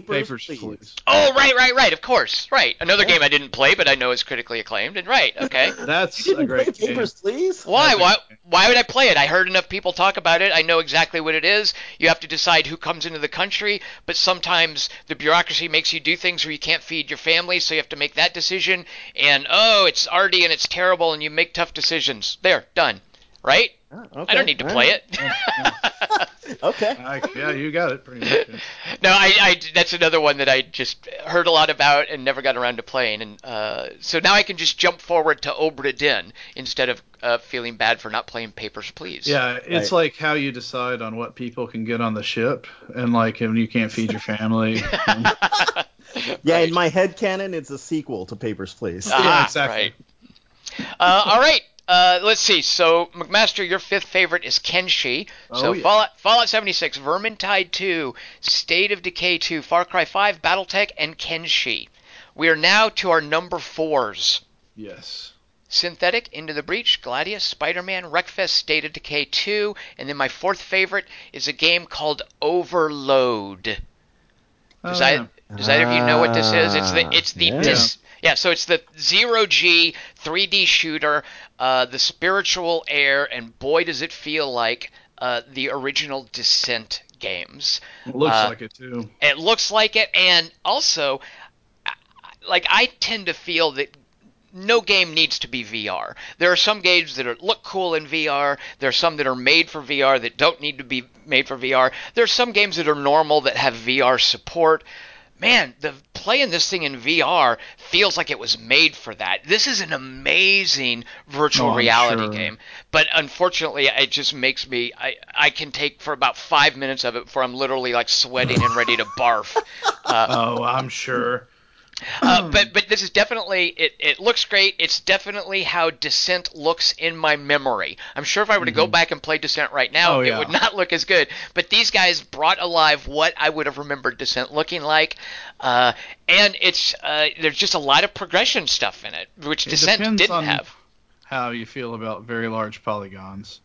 Papers, papers, please. please. Oh, right, right, right. Of course, right. Another game I didn't play, but I know is critically acclaimed. And right, okay. That's You a didn't play great game. Papers, please. Why? Why? Why would I play it? I heard enough people talk about it. I know exactly what it is. You have to decide who comes into the country, but sometimes the bureaucracy makes you do things where you can't feed your family, so you have to make that decision. And oh, it's arty and it's terrible, and you make tough decisions. There, done. Right? Oh, I don't need to all play right. it. Okay. I, yeah, you got it pretty much. yeah. no, I, I that's another one that I just heard a lot about and never got around to playing. And uh, so now I can just jump forward to Obra Dinn instead of uh, feeling bad for not playing Papers, Please. Yeah, it's Right. like how you decide on what people can get on the ship, and like when you can't feed your family. Yeah, in my head canon, it's a sequel to Papers, Please. Ah, Yeah, exactly. Right. Uh, all right. Uh, let's see. So, McMaster, your fifth favorite is Kenshi. So, Oh, yeah. Fallout, Fallout 76, Vermintide 2, State of Decay 2, Far Cry 5, BattleTech, and Kenshi. We are now to our number fours. yes. Synthetik, Into the Breach, Gladius, Spider-Man, Wreckfest, State of Decay 2, and then my fourth favorite is a game called Overload. Does, Oh, I, yeah. does either of you know what this is? It's the it's the Yeah. dis, yeah. So it's the zero G 3D shooter, uh, the spiritual heir, and boy does it feel like uh, the original Descent games. It looks uh, like it too. It looks like it, and also, like I tend to feel that no game needs to be VR. There are some games that are, look cool in VR. There are some that are made for VR that don't need to be made for VR. There are some games that are normal that have VR support. Man, the playing this thing in VR feels like it was made for that. This is an amazing virtual Oh, reality sure. game, but unfortunately, it just makes me. I I can take for about five minutes of it before I'm literally like sweating and ready to barf. Uh, Oh, I'm sure. Uh, but but this is definitely it, it looks great. It's definitely how Descent looks in my memory. I'm sure if I were to go back and play Descent right now, Mm-hmm. Oh, it yeah. would not look as good. But these guys brought alive what I would have remembered Descent looking like, uh, and it's uh, there's just a lot of progression stuff in it, which It Descent didn't have. How you feel about very large polygons?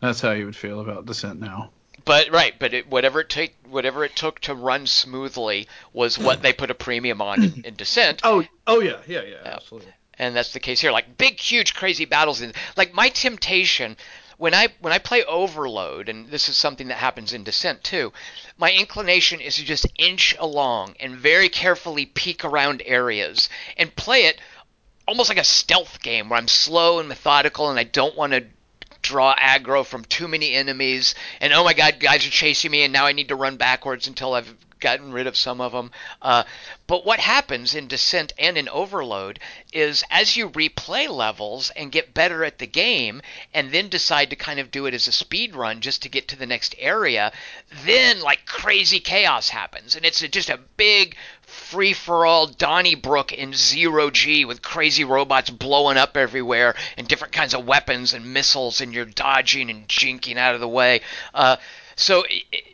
That's how you would feel about Descent now. But right, but it, whatever it take, whatever it took to run smoothly was what they put a premium on in, in Descent. Oh, oh yeah, yeah, yeah, absolutely. and that's the case here. Like big, huge, crazy battles. In like my temptation when I when I play Overload, and this is something that happens in Descent too. My inclination is to just inch along and very carefully peek around areas and play it almost like a stealth game where I'm slow and methodical and I don't want to draw aggro from too many enemies. And oh my god guys are chasing me and now I need to run backwards until I've gotten rid of some of them uh, but what happens in Descent and in Overload is as you replay levels and get better at the game and then decide to kind of do it as a speed run just to get to the next area then like crazy chaos happens. And it's just a big free for all Donnybrook in zero G with crazy robots blowing up everywhere and different kinds of weapons and missiles, and you're dodging and jinking out of the way. Uh, so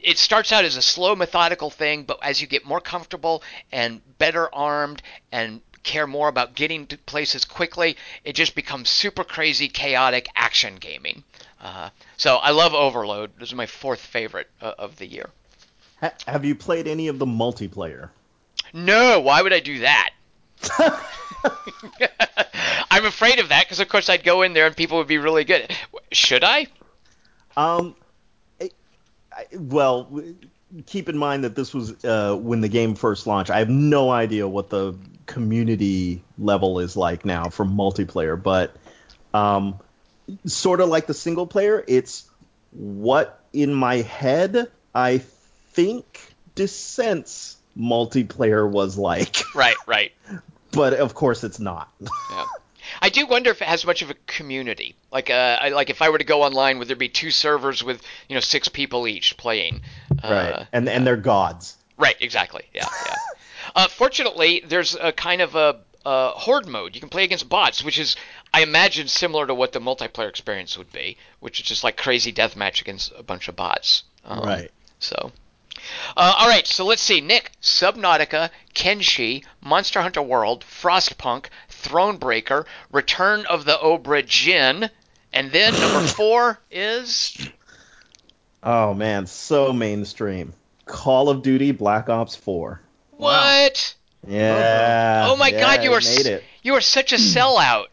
it, starts out as a slow, methodical thing, but as you get more comfortable and better armed and care more about getting to places quickly, it just becomes super crazy, chaotic action gaming. Uh, so I love Overload. This is my fourth favorite uh, of the year. Have you played any of the multiplayer? No, why would I do that? I'm afraid of that because, of course, I'd go in there and people would be really good. Should I? Um, I, I, well, keep in mind that this was uh, when the game first launched. I have no idea what the community level is like now for multiplayer, but um, sort of like the single player, it's what in my head I think Descent's multiplayer was like. Right, right. but of course it's not. yeah. I do wonder if it has much of a community. Like, uh, I, like if I were to go online, would there be two servers with you know six people each playing? Uh, right, and and they're gods. Right, exactly. Yeah, yeah. uh, fortunately, there's a kind of a, a horde mode. You can play against bots, which is I imagine similar to what the multiplayer experience would be, which is just like crazy deathmatch against a bunch of bots. Um, right. So. Uh, all right, so let's see. Nick, Subnautica, Kenshi, Monster Hunter World, Frostpunk, Thronebreaker, Return of the Obra Dinn, and then number four is. Oh man, so mainstream. Call of Duty Black Ops 4. What? Yeah. Oh my yeah, God, you are made it. you are such a sellout.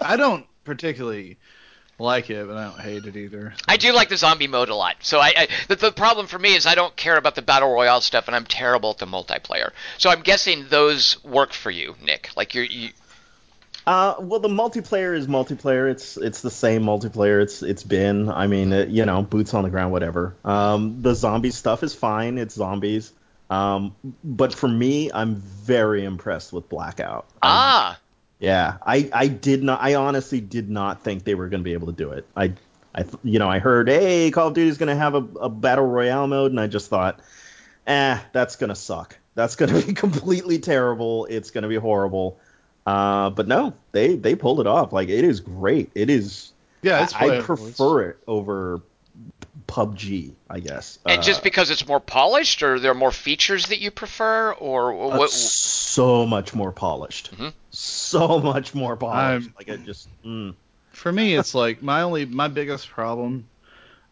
I don't particularly like it, but I don't hate it either. So. I do like the zombie mode a lot. So I, I the, the, problem for me is I don't care about the battle royale stuff, and I'm terrible at the multiplayer. So I'm guessing those work for you, Nick. Like you're you. Uh, well, the multiplayer is multiplayer. It's it's the same multiplayer. It's it's been. I mean, it, you know, boots on the ground, whatever. Um, the zombie stuff is fine. It's zombies. Um, but for me, I'm very impressed with Blackout. Ah. I'm, yeah, I, I did not. I honestly did not think they were going to be able to do it. I, I, you know, I heard, hey, Call of Duty is going to have a, a battle royale mode, and I just thought, eh, that's going to suck. That's going to be completely terrible. It's going to be horrible. Uh, but no, they they pulled it off. Like it is great. It is. Yeah, I, I prefer it over PUBG, I guess. And uh, just because it's more polished, or there are more features that you prefer, or what? Uh, so much more polished. Mm-hmm. So much more polished. I'm, like it just. Mm. For me, it's like my only my biggest problem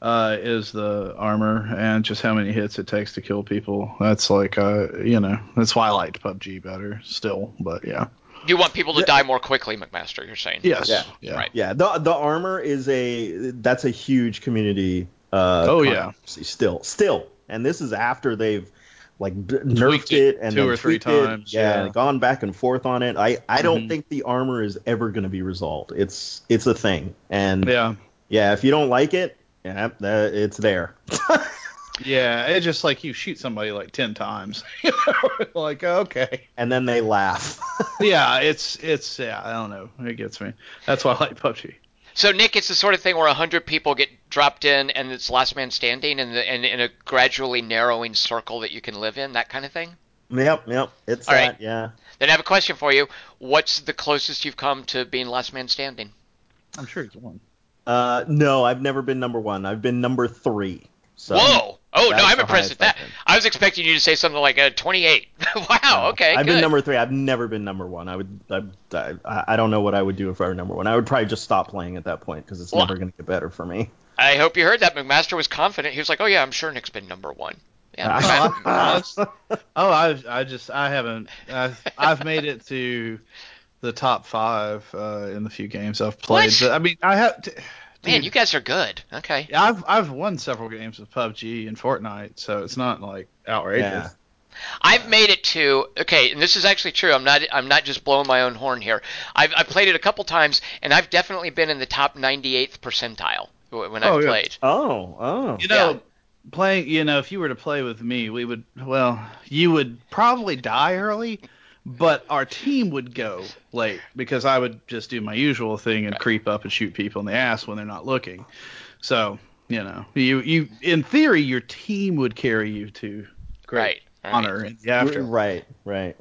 uh, is the armor and just how many hits it takes to kill people. That's like, uh, you know, that's why I liked PUBG better still. But yeah. You want people to yeah. die more quickly, McMaster. You're saying? Yes. Yeah. yeah. Right. Yeah. The the armor is a that's a huge community uh, oh yeah. Still, still, and this is after they've like nerfed it, and two or three times. It, yeah, yeah, gone back and forth on it. I I don't mm-hmm. think the armor is ever going to be resolved. It's it's a thing, and yeah, yeah. If you don't like it, yeah, it's there. yeah, it's just like you shoot somebody like ten times, like okay, and then they laugh. yeah, it's it's yeah. I don't know. It gets me. That's why I like PUBG. So Nick, it's the sort of thing where hundred people get dropped in, and it's last man standing, and, and in a gradually narrowing circle that you can live in, that kind of thing. Yep, yep, it's All that. Right. Yeah. Then I have a question for you. What's the closest you've come to being last man standing? I'm sure it's one. Uh, no, I've never been number one. I've been number three. So Whoa! Oh no, I'm impressed with that. I was expecting you to say something like a 28. wow. No, okay. I've good. been number three. I've never been number one. I would. I, I, I, don't know what I would do if I were number one. I would probably just stop playing at that point because it's well, never going to get better for me. I hope you heard that. McMaster was confident. He was like, "Oh yeah, I'm sure Nick's been number one." Yeah. oh, I, I just, I haven't. I've, I've made it to the top five uh, in the few games I've played. But, I mean, I have. Man, you guys are good. Okay. Yeah, I've I've won several games of PUBG and Fortnite, so it's not like outrageous. Yeah. I've made it to okay, and this is actually true. I'm not I'm not just blowing my own horn here. I've I've played it a couple times, and I've definitely been in the top 98th percentile when I've oh, yeah. played. Oh, oh. You know, yeah. playing. You know, if you were to play with me, we would. Well, you would probably die early, but our team would go late because I would just do my usual thing and right. creep up and shoot people in the ass when they're not looking. So you know, you you in theory your team would carry you to great right, honor right. in the after. Right, right.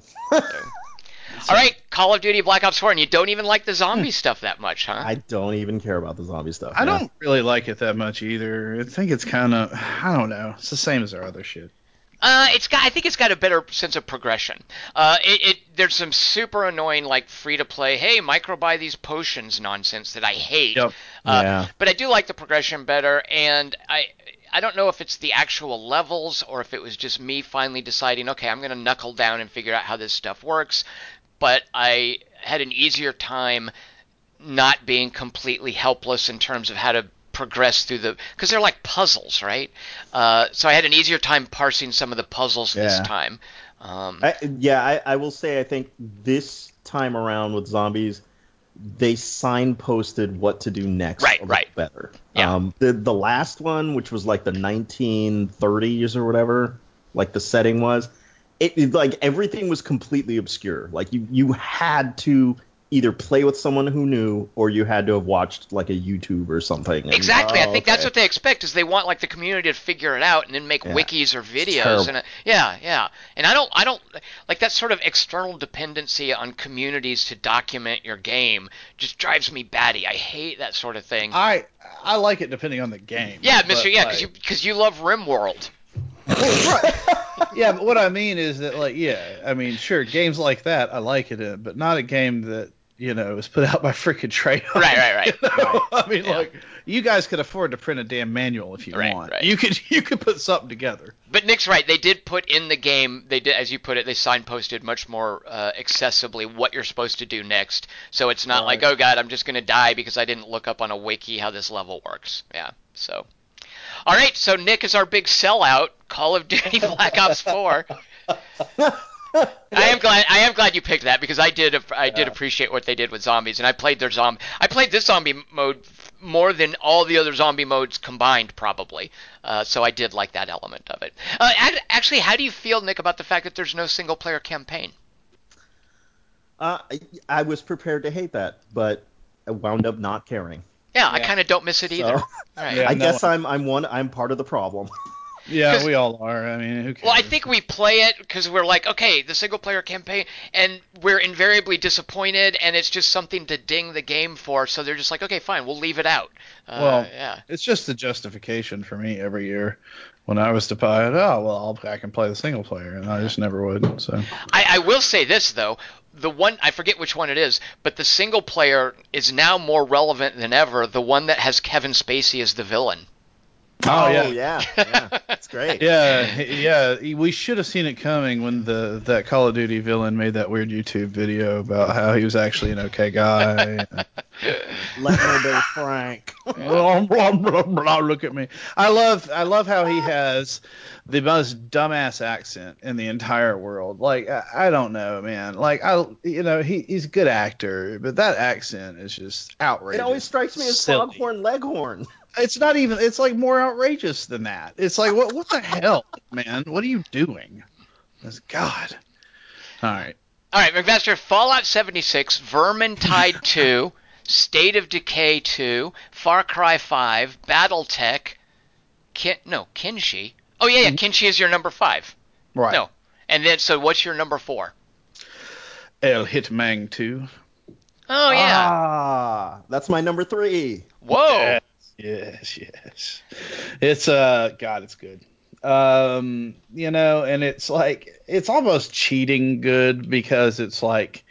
All right, Call of Duty Black Ops 4, and you don't even like the zombie stuff that much, huh? I don't even care about the zombie stuff. I yeah. don't really like it that much either. I think it's kind of I don't know. It's the same as our other shit. Uh, it's got. I think it's got a better sense of progression. Uh, it, it there's some super annoying like free to play. Hey, micro buy these potions nonsense that I hate. Yep. Uh, Yeah. But I do like the progression better, and I. I don't know if it's the actual levels or if it was just me finally deciding, okay, I'm going to knuckle down and figure out how this stuff works. But I had an easier time not being completely helpless in terms of how to progress through the because they're like puzzles, right? Uh, so I had an easier time parsing some of the puzzles this time. Um, I, yeah, I, I will say I think this time around with zombies, they signposted what to do next. Right, a right. Better. Yeah. Um, the the last one, which was like the 1930s or whatever, like the setting was, it, it like everything was completely obscure. Like you you had to either play with someone who knew or you had to have watched like a YouTube or something. and- exactly, I Oh, think that's what they expect is they want like the community to figure it out and then make Yeah. wikis or videos and uh, yeah, yeah. And I don't I don't like that sort of external dependency on communities to document your game just drives me batty. I hate that sort of thing. I I like it depending on the game. yeah, but, Mister. Yeah, like- because you because you love RimWorld. Yeah, but what I mean is that like yeah, I mean sure games like that I like it in, but not a game that you know is put out by freaking Treyarch. Right, right, right. You know? I mean Yeah. like you guys could afford to print a damn manual if you Right, want. right. You could you could put something together. But Nick's right. They did put in the game. They did, as you put it, they signposted much more uh, accessibly what you're supposed to do next. So it's not like, oh god, I'm just gonna die because I didn't look up on a wiki how this level works. Yeah. So, all right. So Nick is our big sellout. Call of Duty Black Ops 4. I am glad. I am glad you picked that because I did. I did appreciate what they did with zombies, and I played their zombie. I played this zombie mode more than all the other zombie modes combined, probably. Uh, so I did like that element of it. Uh, actually, how do you feel, Nick, about the fact that there's no single player campaign? Uh, I, I was prepared to hate that, but I wound up not caring. Yeah, I kind of don't miss it either. So- All right. Yeah. I no guess one- I'm I'm one I'm part of the problem. Yeah, we all are. I mean, who cares? Well, I think we play it because we're like, okay, the single player campaign, and we're invariably disappointed, and it's just something to ding the game for. So they're just like, okay, fine, we'll leave it out. Uh, Well, yeah. it's just the justification for me every year when I was to buy it. Oh well, I'll, I can play the single player, and I just never would. So I, I will say this though, the one I forget which one it is, but the single player is now more relevant than ever. The one that has Kevin Spacey as the villain. Oh, yeah. Oh, yeah, yeah, it's great. yeah, yeah, we should have seen it coming when the that Call of Duty villain made that weird YouTube video about how he was actually an okay guy. Let me be frank. look at me. I love I love how he has the most dumbass accent in the entire world. Like I, I don't know, man. Like I you know, he, he's a good actor, but that accent is just outrageous. It always strikes me as Silly. Foghorn Leghorn. It's not even it's like more outrageous than that. It's like what what the hell, man? What are you doing? It's God. All right. All right, McMaster, Fallout 76, Vermintide 2, State of Decay 2, Far Cry 5, BattleTech, Kin- no, Kenshi. Oh yeah, yeah, Kenshi is your number five. Right. No, and then so what's your number four? El Hitman 2. Oh yeah. Ah, that's my number three. Whoa. Yes, yes. It's uh God, it's good. Um, you know, and it's like it's almost cheating good because it's like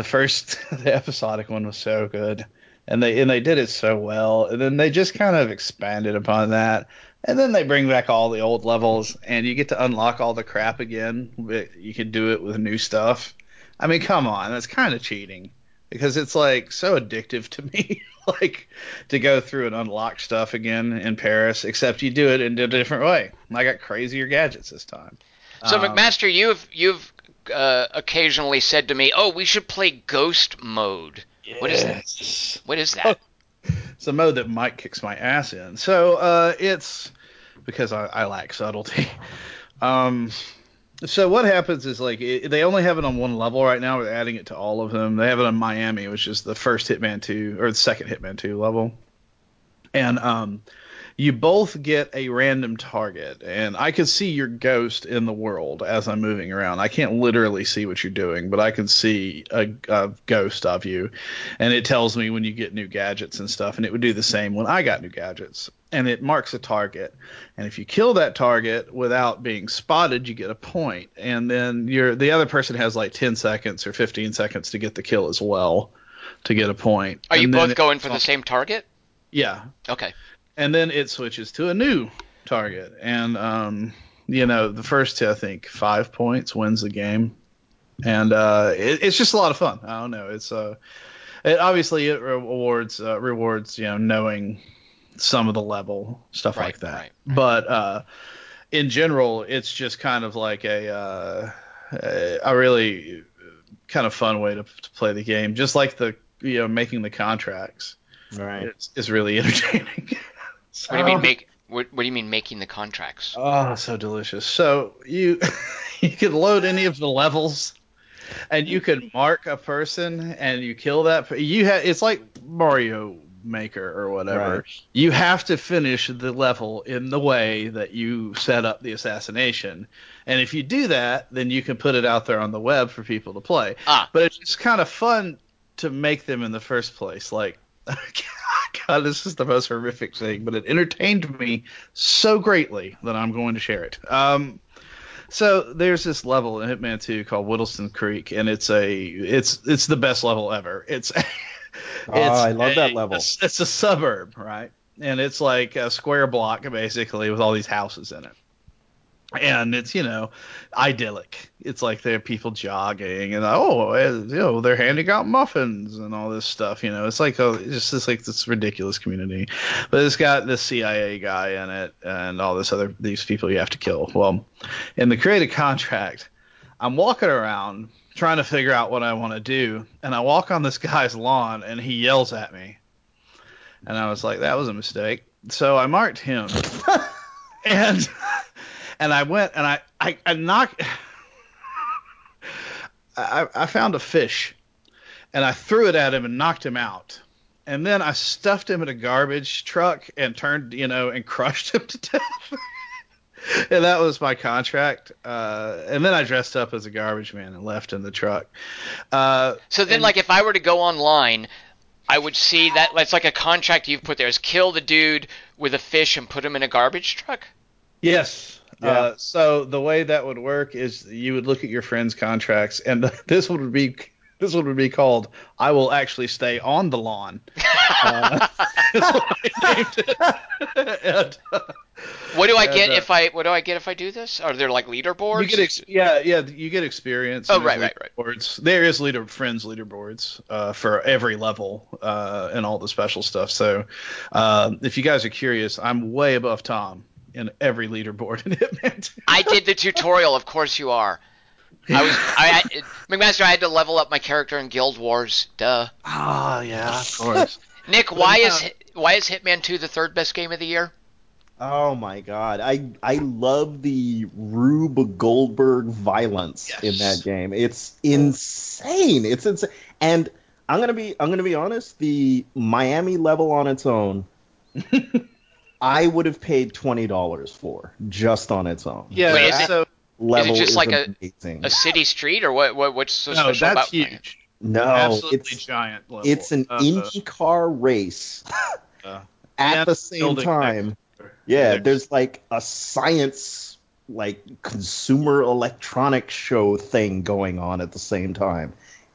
the first the episodic one was so good. And they and they did it so well. And then they just kind of expanded upon that. And then they bring back all the old levels and you get to unlock all the crap again. But You can do it with new stuff. I mean, come on, that's kind of cheating because it's like so addictive to me like to go through and unlock stuff again in Paris except you do it in a different way. I got crazier gadgets this time. So Um, McMaster, you've you've uh, occasionally said to me, "Oh, we should play Ghost Mode." What is that? What is that? It's a mode that Mike kicks my ass in. So uh, it's because I, I lack subtlety. Um, so what happens is like it, they only have it on one level right now. We're adding it to all of them. They have it on Miami, which is the first Hitman 2 or the second Hitman 2 level. And um, you both get a random target, and I can see your ghost in the world as I'm moving around. I can't literally see what you're doing, but I can see a, a ghost of you, and it tells me when you get new gadgets and stuff. And it would do the same when I got new gadgets, and it marks a target. And if you kill that target without being spotted, you get a point, and then you're the other person has like 10 seconds or 15 seconds to get the kill as well to get a point. Are you And then both going for the same target? Yeah, Okay. And then it switches to a new target. And um you know the first I think five points wins the game. And uh it, it's just a lot of fun. I don't know. It's uh it obviously it rewards uh, rewards you know knowing some of the level stuff Right, like that. right, but uh in general it's just kind of like a uh a a really kind of fun way to, to play the game. Just like the you know making the contracts. Right. it's, it's really entertaining What do you mean Um, make? What, what do you mean making the contracts? Oh, so delicious. So you you can load any of the levels and you can mark a person and you kill that you have it's like Mario Maker or whatever. Right. You have to finish the level in the way that you set up the assassination. And if you do that, then you can put it out there on the web for people to play. Ah. But it's just kind of fun to make them in the first place. Like God, this is the most horrific thing, but it entertained me so greatly that I'm going to share it. Um, so there's this level in Hitman 2 called Whittleston Creek, and it's a it's it's the best level ever. It's it's Oh, I love that level. It's, it's a suburb, right? And it's like a square block basically with all these houses in it. And it's you know idyllic. It's like there are people jogging and oh eh, you know they're handing out muffins and all this stuff. You know it's like oh it's just this like this ridiculous community, but it's got this CIA guy in it and all this other these people you have to kill. Well, in the creative contract, I'm walking around trying to figure out what I want to do, and I walk on this guy's lawn and he yells at me, and I was like that was a mistake. So I marked him, and and I went and I I, I knocked. I, I found a fish, and I threw it at him and knocked him out. And then I stuffed him in a garbage truck and turned, you know, and crushed him to death. and that was my contract. Uh, and then I dressed up as a garbage man and left in the truck. Uh, So then, and- like, if I were to go online, I would see that it's like a contract you've put there is kill the dude with a fish and put him in a garbage truck. Yes. Yeah. Uh, so the way that would work is you would look at your friends' contracts, and this one would be this one would be called "I will actually stay on the lawn." Uh, what I named it. and, uh, What do I And, get uh, if I what do I get if I do this? Are there like leaderboards? you get ex- yeah yeah you get experience. Oh, right, right, right, leaderboards. There is leader friends leaderboards uh, for every level uh, and all the special stuff. So if you guys are curious, I'm way above Tom in every leaderboard in Hitman 2. I did the tutorial. Of course you are. I was I, I McMaster. I had to level up my character in Guild Wars. Duh. Ah, yeah, of course. Nick, why is why is Hitman 2 the third best game of the year? Oh my god, I I love the Rube Goldberg violence in that game. It's insane. It's insane. And I'm gonna be I'm gonna be honest. The Miami level on its own, I would have paid twenty dollars for just on its own. Yeah, Wait, is it- so level just like a- amazing. A city street or what? what what's so no, special that's about playing it? huge. no, Absolutely it's giant level. it's an Uh, Indy car race uh, at the same time. next- Yeah, next- there's like a science, like consumer electronic show thing going on at the same time.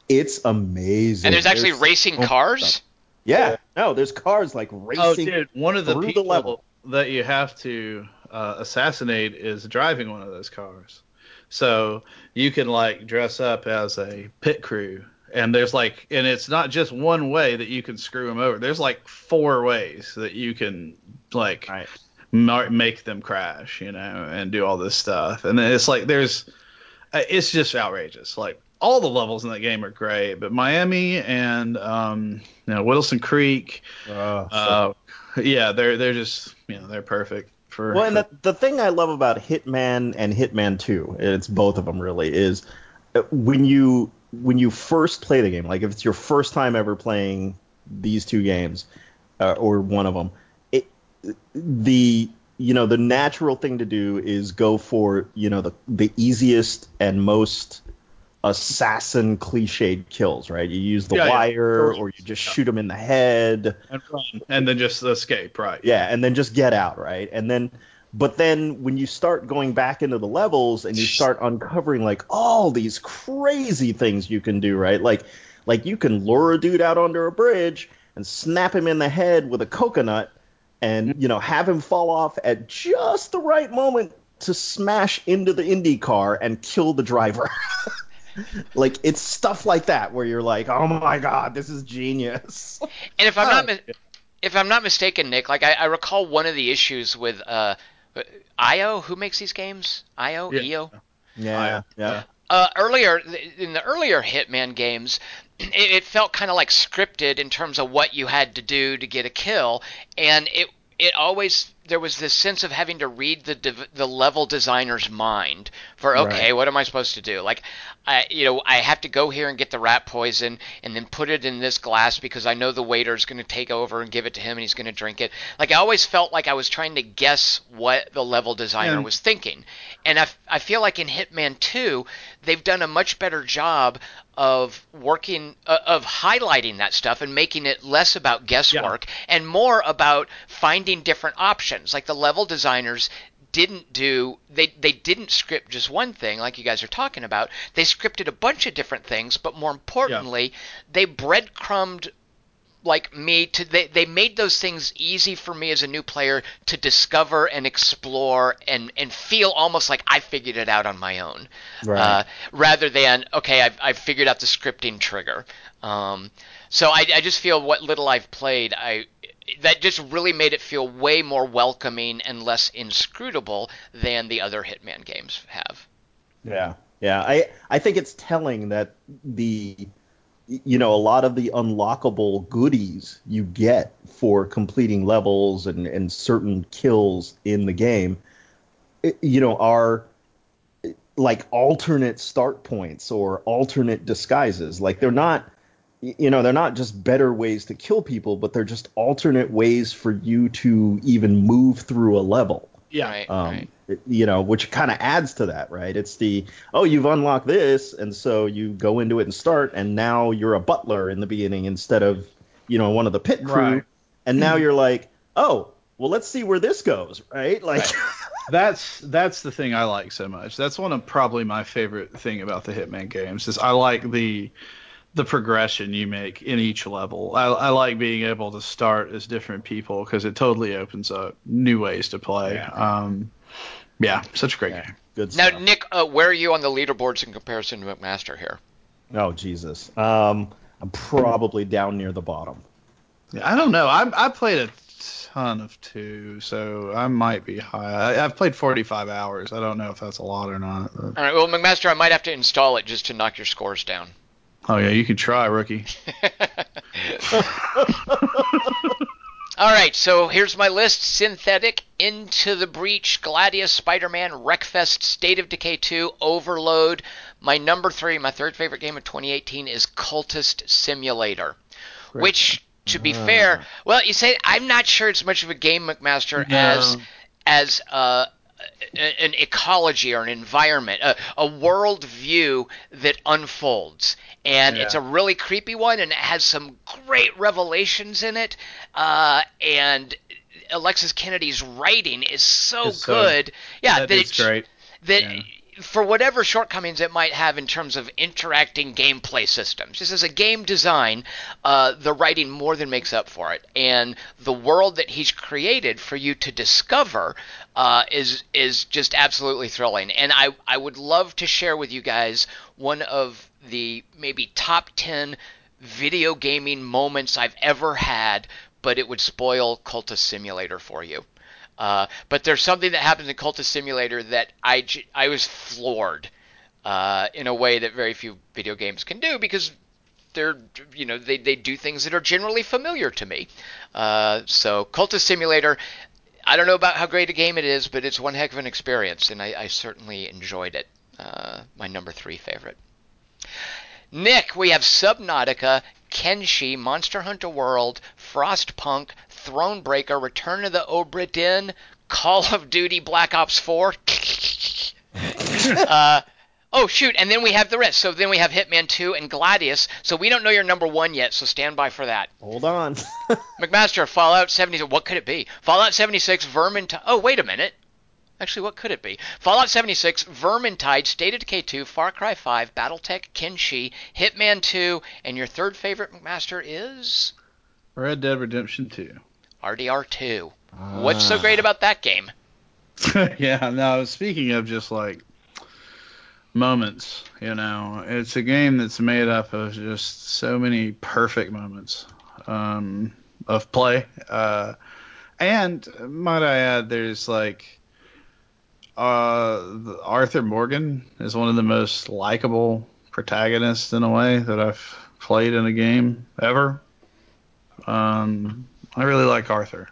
It's amazing. And there's actually racing so much cars. Stuff. Yeah, no, there's cars like racing. Oh, dude, one of the through the people level. that you have to uh, assassinate is driving one of those cars. So you can like dress up as a pit crew, and there's like, and it's not just one way that you can screw them over. There's like four ways that you can like Right. mar- make them crash, you know, and do all this stuff. And then it's like there's, uh, it's just outrageous. Like all the levels in that game are great, but Miami and um, you know Wilson Creek, Oh, uh, yeah, they're they're just you know they're perfect for. well, and the, the thing I love about Hitman and Hitman 2, it's both of them really, is uh, when you when you first play the game, like if it's your first time ever playing these two games, uh, or one of them, it the you know the natural thing to do is go for you know the the easiest and most assassin cliched kills, right? You use the Yeah, yeah. wire, First- or you just shoot them in the head, and run, and then just escape, right? yeah, and then just get out, right? And then, but then when you start going back into the levels and you start uncovering like all these crazy things you can do, right? Like, like you can lure a dude out under a bridge and snap him in the head with a coconut, and you know have him fall off at just the right moment to smash into the Indy car and kill the driver. like it's stuff like that where you're like, oh my god, this is genius. And if I'm not mi- if I'm not mistaken, Nick, like I, I recall one of the issues with uh, IO, who makes these games? IO, Yeah. EO. yeah, yeah. uh, earlier in the earlier Hitman games, it, it felt kind of like scripted in terms of what you had to do to get a kill, and it it always there was this sense of having to read the the level designer's mind for okay, Right. what am I supposed to do? Like, I you know I have to go here and get the rat poison and then put it in this glass because I know the waiter is going to take over and give it to him and he's going to drink it. Like I always felt like I was trying to guess what the level designer Yeah. was thinking, and I, I feel like in Hitman 2 they've done a much better job of working uh, of highlighting that stuff and making it less about guesswork and more about finding different options like the level designers didn't do they they didn't script just one thing like you guys are talking about. They scripted a bunch of different things but more importantly they breadcrumbed like me to they, they made those things easy for me as a new player to discover and explore and and feel almost like I figured it out on my own. Right. uh, rather than okay I've, I've figured out the scripting trigger. Um, so I, I just feel what little I've played I that just really made it feel way more welcoming and less inscrutable than the other Hitman games have Yeah, yeah. I I think it's telling that the you know a lot of the unlockable goodies you get for completing levels and and certain kills in the game, eh, you know, are eh, like alternate start points or alternate disguises. Like they're not you know they're not just better ways to kill people but they're just alternate ways for you to even move through a level Yeah. right um, right it- you know, which kind of adds to that, right? It's the oh, you've unlocked this, and so you go into it and start, and now you're a butler in the beginning instead of you know one of the pit crew, Right. and now you're like, oh, well, let's see where this goes, right? Like, That's that's the thing I like so much. That's one of probably my favorite thing about the Hitman games is I like the the progression you make in each level. I, I like being able to start as different people because it totally opens up new ways to play. Yeah. Um, yeah, such a great Yeah. game. good now stuff. Nick uh, where are you on the leaderboards in comparison to McMaster here oh Jesus, um, I'm probably down near the bottom. Yeah, I don't know. I I played a ton of two, so I might be high. I, I've played 45 hours. I don't know if that's a lot or not. but- All right, well, McMaster, I might have to install it just to knock your scores down. Oh yeah, you could try, rookie. All right, so here's my list: Synthetik, Into the Breach, Gladius, Spider-Man, Wreckfest, State of Decay 2, Overload. My number three, my third favorite game of 2018 is Cultist Simulator, which, to be fair, well, you say I'm not sure it's much of a game, McMaster, No. as as uh, a- an ecology or an environment, a, a world view that unfolds. And it's a really creepy one, and it has some great revelations in it. Uh, and Alexis Kennedy's writing is so It's so- good. yeah, that that it's- great. that Yeah. for whatever shortcomings it might have in terms of interacting gameplay systems, just as a game design, uh, the writing more than makes up for it, and the world that he's created for you to discover uh, is is just absolutely thrilling. And I I would love to share with you guys one of the maybe top ten video gaming moments I've ever had, but it would spoil Cultist Simulator for you. Uh, but there's something that happens in Cultist Simulator that I I was floored uh, in a way that very few video games can do because they're you know they, they do things that are generally familiar to me. Uh, so Cultist Simulator, I don't know about how great a game it is, but it's one heck of an experience, and I, I certainly enjoyed it. Uh, my number three favorite. Nick, we have Subnautica, Kenshi, Monster Hunter World, Frostpunk, Thronebreaker, Return of the Obra Dinn, Call of Duty Black Ops 4. uh, oh shoot, and then we have the rest. So then we have Hitman 2 and Gladius. So we don't know your number one yet. So stand by for that. Hold on. McMaster, Fallout 76. What could it be? Fallout 76, Vermintide. Oh wait a minute. Actually, what could it be? Fallout 76, Vermintide, State of Decay 2, Far Cry 5, BattleTech, Kenshi, Hitman 2, and your third favorite McMaster is Red Dead Redemption 2. RDR 2. Ah. What's so great about that game? yeah, no, speaking of just like moments, you know, it's a game that's made up of just so many perfect moments um, of play. Uh, and might I add, there's like uh, Arthur Morgan is one of the most likable protagonists in a way that I've played in a game ever. Um, I really like Arthur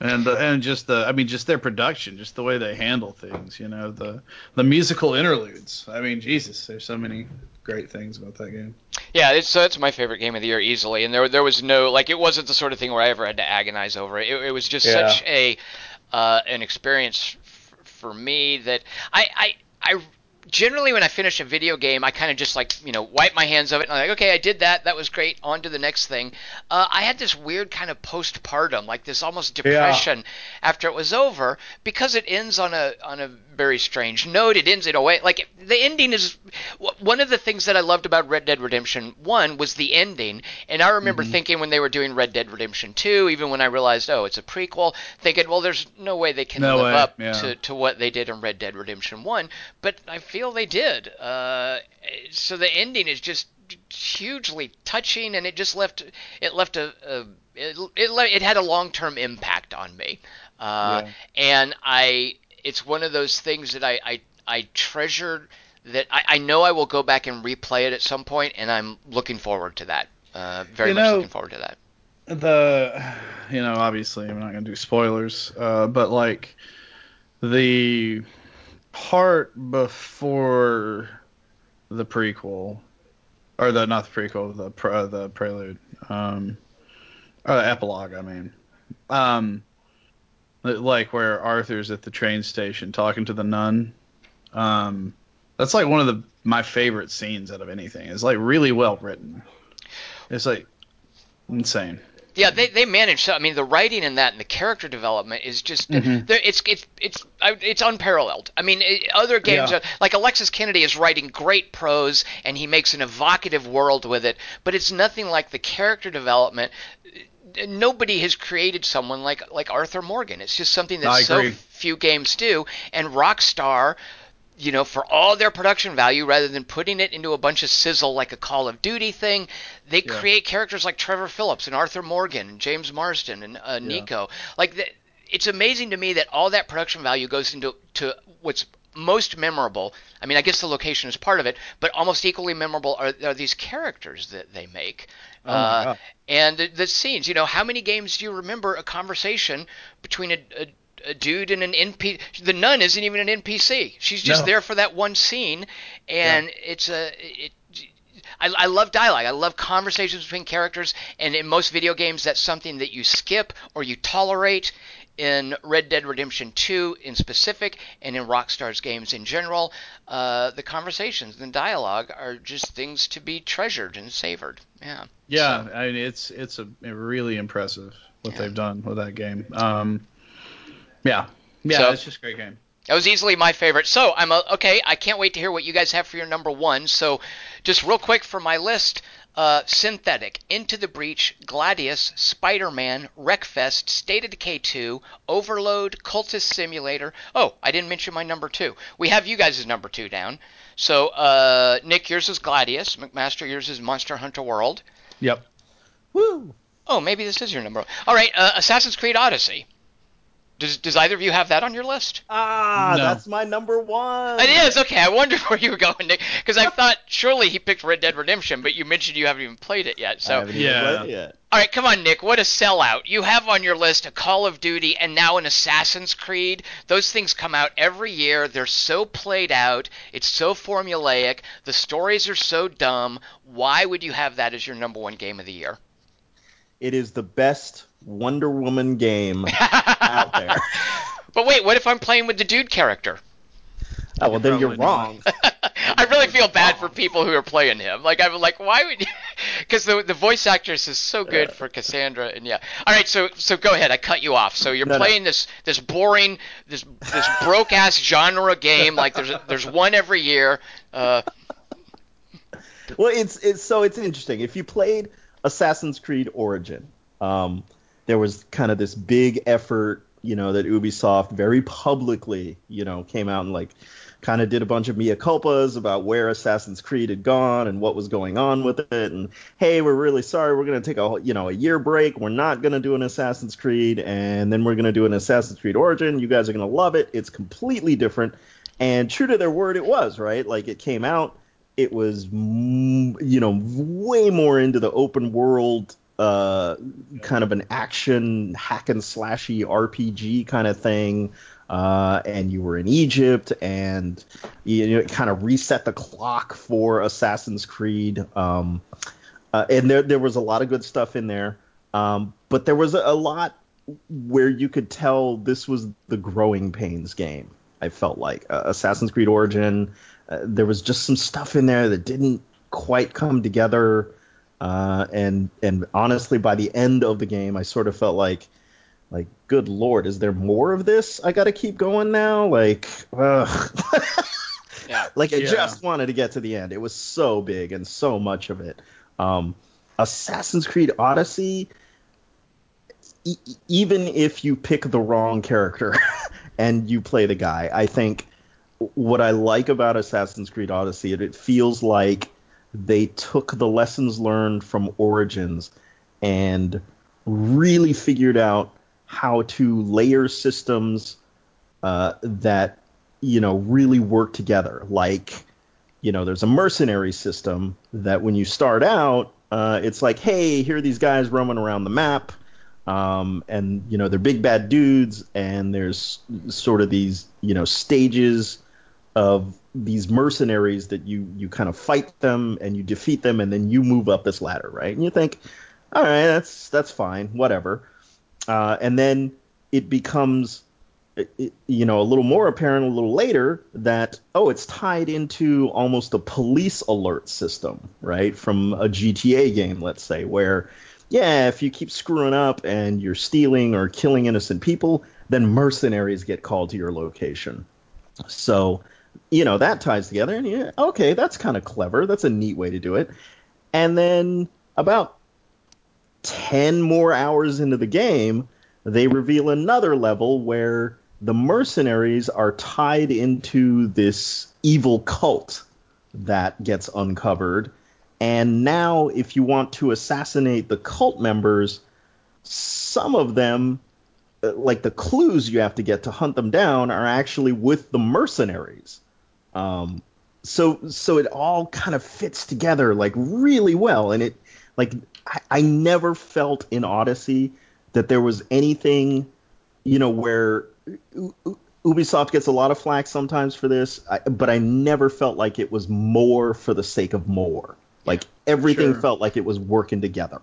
and the, and just the I mean just their production, just the way they handle things, you know, the the musical interludes. I mean, Jesus, there's so many great things about that game. Yeah, it's so it's my favorite game of the year easily, and there there was no like it wasn't the sort of thing where I ever had to agonize over it. It, it was just Yeah. such a uh, an experience f- for me that I I I generally when I finish a video game, I kind of just like you know wipe my hands of it and I'm like, okay, I did that. That was great. On to the next thing. Uh, I had this weird kind of postpartum, like this almost depression after it was over because it ends on a on a very strange note. It ends in a way like the ending is one of the things that I loved about Red Dead Redemption One was the ending, and I remember thinking when they were doing Red Dead Redemption Two, even when I realized oh it's a prequel, thinking well there's no way they can No live way, up yeah. to to what they did in Red Dead Redemption One, but I feel they did. Uh, so the ending is just hugely touching, and it just left it left a, a it it, it had a long term impact on me, uh, Yeah. and I it's one of those things that I I, I treasure that I, I know I will go back and replay it at some point, and I'm looking forward to that. Uh, very You much know- looking forward to that. the you know obviously i'm not going to do spoilers uh, but like the part before the prequel or the not the prequel the pre, the prelude um or the epilogue i mean um like where arthur's at the train station talking to the nun um that's like one of the my favorite scenes out of anything it's like really well written it's like insane Yeah, they, they manage. So I mean, the writing in that and the character development is just Mhm. it's it's it's it's unparalleled. I mean, other games Yeah. are, like Alexis Kennedy is writing great prose and he makes an evocative world with it, but it's nothing like the character development. Nobody has created someone like like Arthur Morgan. It's just something that so few games do. And Rockstar you know, for all their production value, rather than putting it into a bunch of sizzle like a Call of Duty thing, they Yeah. create characters like Trevor Phillips and Arthur Morgan and John Marston and uh, Niko. Like, the, it's amazing to me that all that production value goes into to what's most memorable. I mean, I guess the location is part of it, but almost equally memorable are, are these characters that they make. Oh uh, and the, the scenes. You know, how many games do you remember a conversation between a, a, a dude and an NPC? The nun isn't even an NPC. She's just No. there for that one scene, and it's a it. I, I love dialogue. I love conversations between characters, and in most video games, that's something that you skip or you tolerate. In Red Dead Redemption 2 in specific, and in Rockstar's games in general, uh, the conversations and dialogue are just things to be treasured and savored. Yeah. Yeah, So- I mean it's it's a, really impressive what Yeah. they've done with that game. Um, yeah, yeah, So- it's just a great game. That was easily my favorite. So I'm a, okay. I can't wait to hear what you guys have for your number one. So, just real quick for my list: uh, Synthetik, Into the Breach, Gladius, Spider-Man, Wreckfest, State of Decay 2, Overload, Cultist Simulator. Oh, I didn't mention my number two. We have you guys' number two down. So, uh, Nick, yours is Gladius. McMaster, yours is Monster Hunter World. Yep. Woo! Oh, maybe this is your number. All right, uh, Assassin's Creed Odyssey. Does does either of you have that on your list? Ah, No. that's my number one. It is okay. I wondered where you were going, Nick, because I thought surely he picked Red Dead Redemption, but you mentioned you haven't even played it yet. I So, haven't even Yeah. played it yet. all right, come on, Nick. What a sellout! You have on your list a Call of Duty and now an Assassin's Creed. Those things come out every year. They're so played out. It's so formulaic. The stories are so dumb. Why would you have that as your number one game of the year? It is the best Wonder Woman game out there. But wait, what if I'm playing with the dude character? Oh well, then you're wrong. I really feel bad for people who are playing him. Like I'm like, why would? Because the the voice actress is so good for Cassandra, and yeah. All right, so so go ahead. I cut you off. So you're No, no. playing this this boring this this broke ass genre game. Like there's a, there's one every year. Uh, well, it's it's so it's interesting. If you played Assassin's Creed Origin, um, there was kind of this big effort, you know, that Ubisoft very publicly, you know, came out and like kind of did a bunch of mea culpas about where Assassin's Creed had gone and what was going on with it, and hey, we're really sorry, we're gonna take a you know a year break, we're not gonna do an Assassin's Creed, and then we're gonna do an Assassin's Creed Origin. You guys are gonna love it. It's completely different, and true to their word, it was right. Like it came out it was you know way more into the open world uh, kind of an action hack and slashy RPG kind of thing. Uh, and you were in Egypt, and you know, kind of reset the clock for Assassin's Creed. Um, uh, and there there was a lot of good stuff in there, um, but there was a, a lot where you could tell this was the growing pains game. I felt like uh, Assassin's Creed Origin. Uh, there was just some stuff in there that didn't quite come together. Uh, and and honestly, by the end of the game, I sort of felt like, like, good lord, is there more of this? I got to keep going now. Like, ugh. yeah. like I Yeah. just wanted to get to the end. It was so big and so much of it. Um, Assassin's Creed Odyssey, e- e- even if you pick the wrong character and you play the guy, I think what I like about Assassin's Creed Odyssey, it, it feels like they took the lessons learned from Origins and really figured out how to layer systems uh, that you know really work together. Like you know, there's a mercenary system that when you start out, uh, it's like, hey, here are these guys roaming around the map. Um, and you know they're big bad dudes, and there's sort of these you know stages of these mercenaries that you you kind of fight them and you defeat them, and then you move up this ladder, right? And you think, all right, that's that's fine, whatever. Uh, and then it becomes you know a little more apparent a little later that oh it's tied into almost a police alert system right from a GTA game let's say where yeah if you keep screwing up and you're stealing or killing innocent people then mercenaries get called to your location so you know that ties together and yeah okay that's kind of clever that's a neat way to do it and then about 10 more hours into the game they reveal another level where the mercenaries are tied into this evil cult that gets uncovered. And now, if you want to assassinate the cult members, some of them, uh, like the clues you have to get to hunt them down, are actually with the mercenaries. Um, so, so it all kind of fits together like really well, and it like I, I never felt in Odyssey that there was anything, you know, where U- U- Ubisoft gets a lot of flack sometimes for this, I, but I never felt like it was more for the sake of more. Like everything Sure. felt like it was working together.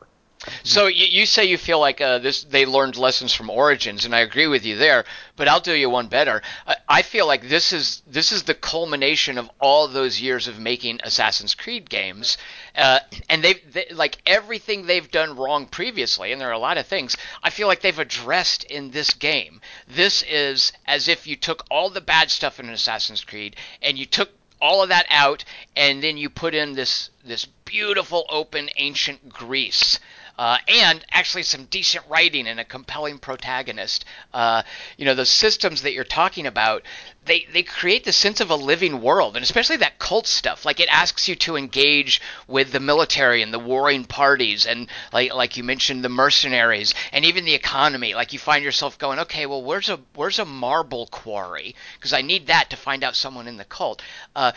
So you, you say you feel like uh, this they learned lessons from Origins, and I agree with you there. But I'll do you one better. I, I feel like this is this is the culmination of all those years of making Assassin's Creed games, uh, and they've they, like everything they've done wrong previously, and there are a lot of things. I feel like they've addressed in this game. This is as if you took all the bad stuff in Assassin's Creed and you took all of that out, and then you put in this this beautiful open ancient Greece. Uh, and actually some decent writing and a compelling protagonist. Uh, you know, the systems that you're talking about, they, they create the sense of a living world, and especially that cult stuff. Like it asks you to engage with the military and the warring parties, and like like you mentioned, the mercenaries, and even the economy. Like you find yourself going, okay, well, where's a where's a marble quarry? Because I need that to find out someone in the cult. Uh,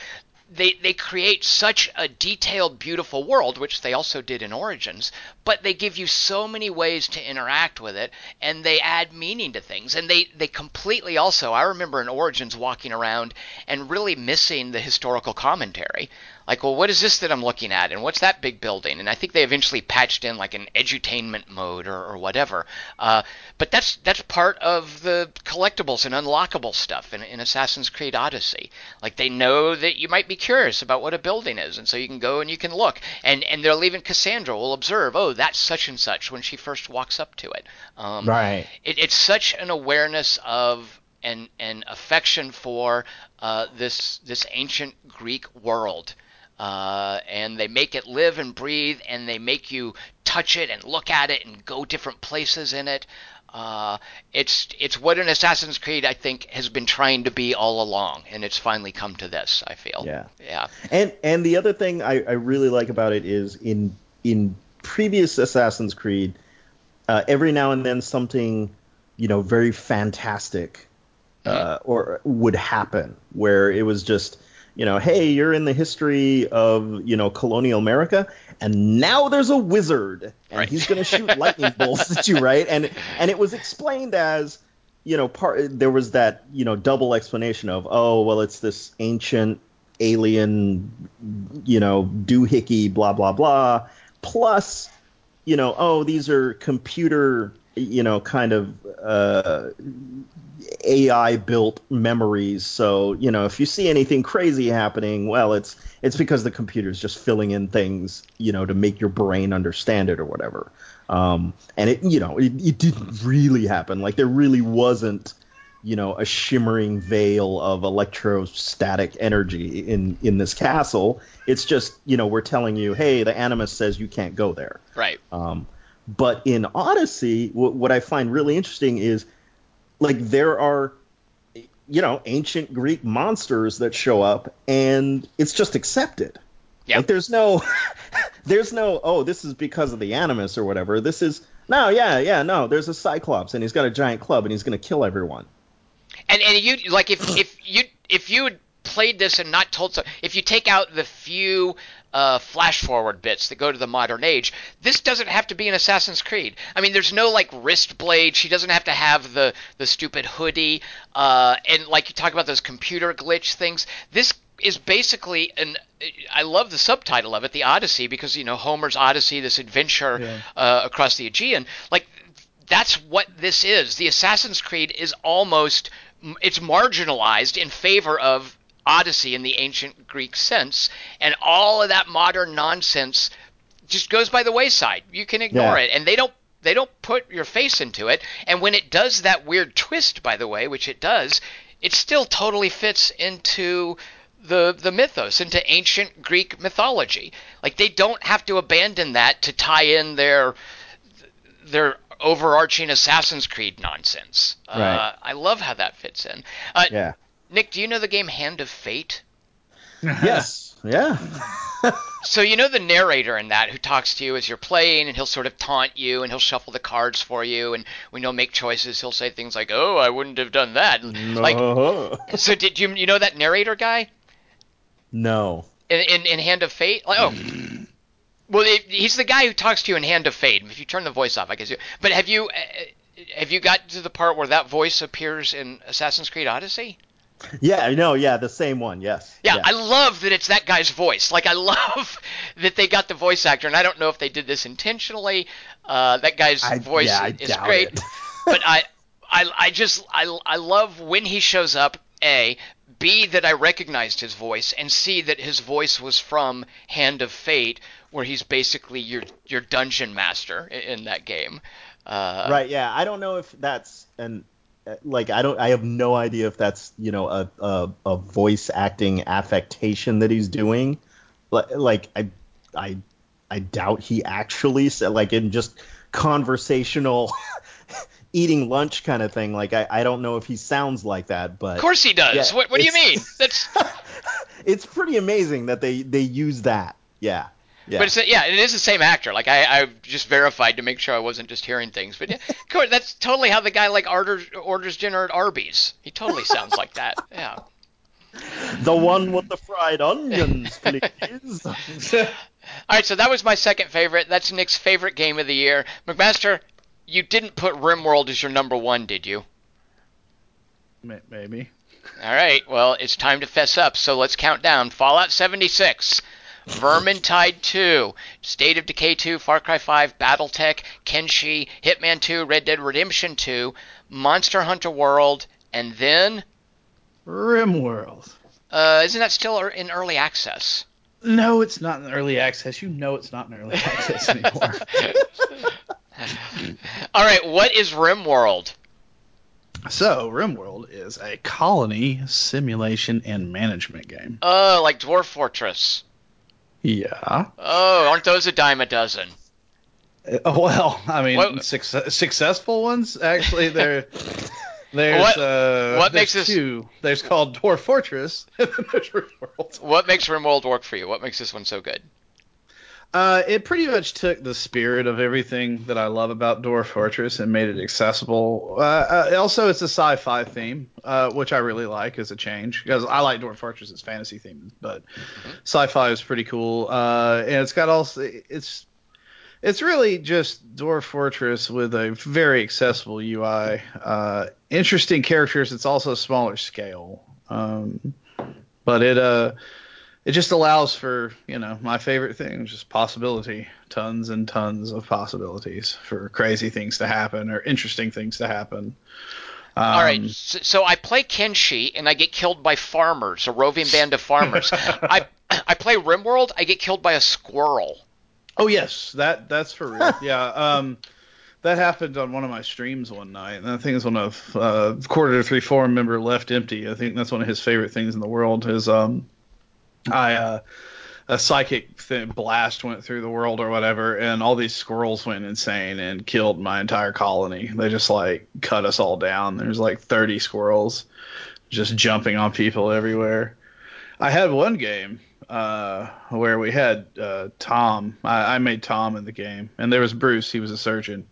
they they create such a detailed, beautiful world, which they also did in Origins. But they give you so many ways to interact with it, and they add meaning to things. And they they completely also. I remember in Origins walking around and really missing the historical commentary like, well, what is this that I'm looking at, and what's that big building? And I think they eventually patched in like an edutainment mode or, or whatever. Uh, but that's that's part of the collectibles and unlockable stuff in, in Assassin's Creed Odyssey. Like they know that you might be curious about what a building is, and so you can go and you can look. And and they'll even Cassandra will observe, oh, that's such and such when she first walks up to it. Um, right. It, it's such an awareness of and an affection for uh, this this ancient Greek world uh, and they make it live and breathe, and they make you touch it and look at it and go different places in it. Uh, it's it's what an Assassin's Creed I think has been trying to be all along, and it's finally come to this. I feel. Yeah. Yeah. And and the other thing I, I really like about it is in in previous Assassin's Creed, uh, every now and then something, you know, very fantastic, uh, mm-hmm. or would happen where it was just you know, hey, you're in the history of, you know, colonial America, and now there's a wizard, and right. he's going to shoot lightning bolts at you, right? And and it was explained as, you know, part there was that, you know, double explanation of, oh, well, it's this ancient alien, you know, doohickey, blah blah blah, plus, you know, oh, these are computer, you know, kind of uh, AI built memories. So, you know, if you see anything crazy happening, well, it's it's because the computer's just filling in things, you know, to make your brain understand it or whatever. Um, and it, you know, it, it didn't really happen. Like there really wasn't, you know, a shimmering veil of electrostatic energy in in this castle. It's just, you know, we're telling you, hey, the Animus says you can't go there. Right. Um, but in Odyssey, w- what I find really interesting is like there are you know ancient greek monsters that show up and it's just accepted. Yep. like there's no there's no oh this is because of the animus or whatever. This is no yeah yeah no there's a cyclops and he's got a giant club and he's going to kill everyone. And and you like if if you if you had played this and not told so if you take out the few uh, flash forward bits that go to the modern age. This doesn't have to be an Assassin's Creed. I mean, there's no like wrist blade. She doesn't have to have the the stupid hoodie. Uh, and like you talk about those computer glitch things. This is basically an I love the subtitle of it, the Odyssey, because you know Homer's Odyssey, this adventure yeah. uh, across the Aegean. Like that's what this is. The Assassin's Creed is almost it's marginalized in favor of Odyssey in the ancient Greek sense, and all of that modern nonsense just goes by the wayside. You can ignore yeah. it, and they don't they don't put your face into it. And when it does that weird twist, by the way, which it does, it still totally fits into the the mythos, into ancient Greek mythology. Like they don't have to abandon that to tie in their their overarching Assassin's Creed nonsense. Right. Uh, I love how that fits in. Uh, yeah. Nick, do you know the game Hand of Fate? yes. Yeah. so you know the narrator in that who talks to you as you're playing, and he'll sort of taunt you, and he'll shuffle the cards for you, and when you'll make choices, he'll say things like, "Oh, I wouldn't have done that." No. Like, so did you you know that narrator guy? No. In in, in Hand of Fate, like, oh. Well, it, he's the guy who talks to you in Hand of Fate. If you turn the voice off, I guess you. But have you uh, have you got to the part where that voice appears in Assassin's Creed Odyssey? Yeah, no, yeah, the same one, yes. Yeah, yeah, I love that it's that guy's voice. Like, I love that they got the voice actor, and I don't know if they did this intentionally. Uh, that guy's I, voice yeah, is great, but I, I, I just, I, I love when he shows up. A, B that I recognized his voice, and C that his voice was from Hand of Fate, where he's basically your your dungeon master in, in that game. Uh, right. Yeah. I don't know if that's an Uh, like I don't I have no idea if that's you know a a, a voice acting affectation that he's doing. Like I I I doubt he actually said like in just conversational eating lunch kind of thing. Like I, I don't know if he sounds like that, but of course he does. Yeah, what what do you mean? That's it's pretty amazing that they they use that. Yeah. Yeah. But it's yeah, it is the same actor. Like I, I just verified to make sure I wasn't just hearing things. But yeah, course, that's totally how the guy like orders orders dinner at Arby's. He totally sounds like that. Yeah. The one with the fried onions, please. All right, so that was my second favorite. That's Nick's favorite game of the year. McMaster, you didn't put RimWorld as your number one, did you? Maybe. All right, well, it's time to fess up, so let's count down. Fallout 76, Vermintide 2, State of Decay 2, Far Cry 5, Battletech, Kenshi, Hitman 2, Red Dead Redemption 2, Monster Hunter World, and then, RimWorld. uh, isn't that still er- in early access? No, it's not in early access. You know it's not in early access anymore. All right, what is RimWorld? so, RimWorld is a colony simulation and management game. Oh, like Dwarf Fortress. Yeah. Oh, aren't those a dime a dozen? Uh, well, I mean, success, successful ones actually. There, there's What- uh, what there's makes this- two. There's called Dwarf Fortress, and then there's RimWorld. What makes RimWorld work for you? What makes this one so good? Uh, it pretty much took the spirit of everything that I love about Dwarf Fortress and made it accessible. Uh, uh, also, it's a sci-fi theme, uh, which I really like as a change because I like Dwarf Fortress as fantasy themed, but sci-fi is pretty cool. Uh, and it's got also it's it's really just Dwarf Fortress with a very accessible UI. Uh, interesting characters. It's also a smaller scale, um, but it uh it just allows for you know my favorite thing just possibility tons and tons of possibilities for crazy things to happen or interesting things to happen um, All right, so, so I play Kenshi and I get killed by farmers, a roving band of farmers. I I play RimWorld, I get killed by a squirrel. oh yes that that's for real yeah um that happened on one of my streams one night and i think it's one of uh quarter to three forum member left empty i think that's one of his favorite things in the world is um i uh a psychic th- blast went through the world or whatever, and all these squirrels went insane and killed my entire colony. They just like cut us all down. There's like 30 squirrels just jumping on people everywhere. I had one game uh, where we had uh, Tom. I, I made Tom in the game, and there was Bruce. He was a surgeon.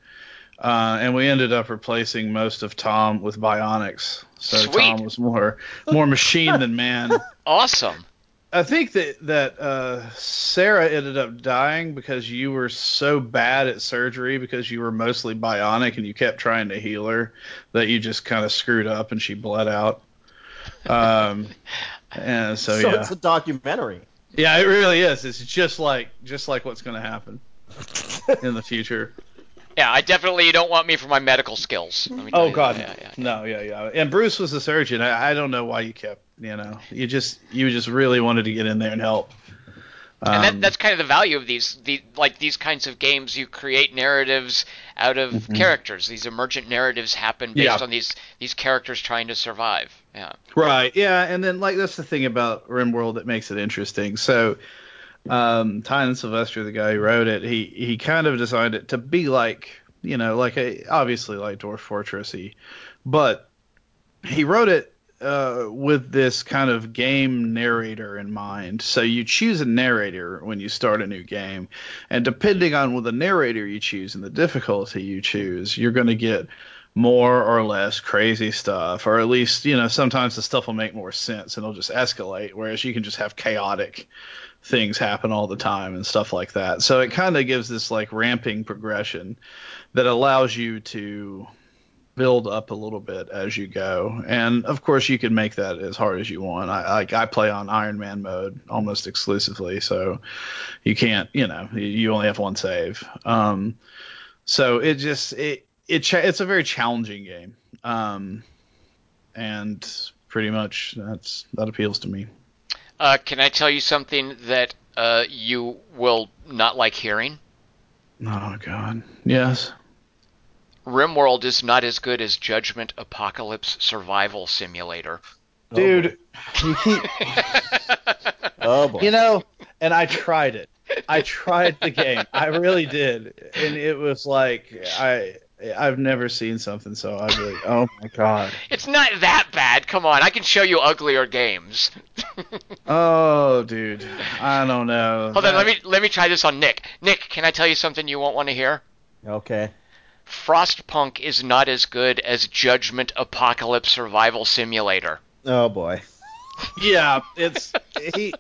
Uh, and we ended up replacing most of Tom with bionics, so Sweet. Tom was more more machine than man. Awesome. I think that that uh, Sarah ended up dying because you were so bad at surgery because you were mostly bionic and you kept trying to heal her that you just kind of screwed up and she bled out. Um, and so, so yeah, it's a documentary. yeah, it really is. It's just like just like what's going to happen in the future. Yeah, I definitely don't want me for my medical skills. Let me tell Oh you God, that. Yeah, yeah. no, yeah, yeah. And Bruce was a surgeon. I, I don't know why you kept, you know, you just you just really wanted to get in there and help. And that, Um, that's kind of the value of these, the like these kinds of games. You create narratives out of characters. These emergent narratives happen based Mm-hmm. Yeah. on these these characters trying to survive. Yeah. Right. Yeah, and then like that's the thing about RimWorld that makes it interesting. So, um, Tynan Sylvester, the guy who wrote it, he he kind of designed it to be like you know like a obviously like Dwarf Fortressy, but he wrote it uh, with this kind of game narrator in mind. So you choose a narrator when you start a new game, and depending on what the narrator you choose and the difficulty you choose, you're going to get more or less crazy stuff, or at least you know sometimes the stuff will make more sense and it'll just escalate. Whereas you can just have chaotic things happen all the time and stuff like that. So it kind of gives this like ramping progression that allows you to build up a little bit as you go. And of course, you can make that as hard as you want. I like I play on Iron Man mode almost exclusively, so you can't, you know, you- only have one save. Um, so it just it it cha- it's a very challenging game. Um, and pretty much that's that appeals to me. Uh, can I tell you something that uh, you will not like hearing? Oh God, yes. RimWorld is not as good as Judgment Apocalypse Survival Simulator. Oh, dude, you keep Oh boy. You know, and I tried it. I tried the game. I really did, and it was like I I've never seen something so ugly. Oh my god. It's not that bad. Come on, I can show you uglier games. Oh, dude. I don't know. Hold on, let me let me try this on Nick. Nick, can I tell you something you won't want to hear? okay. Frostpunk is not as good as Judgment Apocalypse Survival Simulator. Oh boy. Yeah, it's he.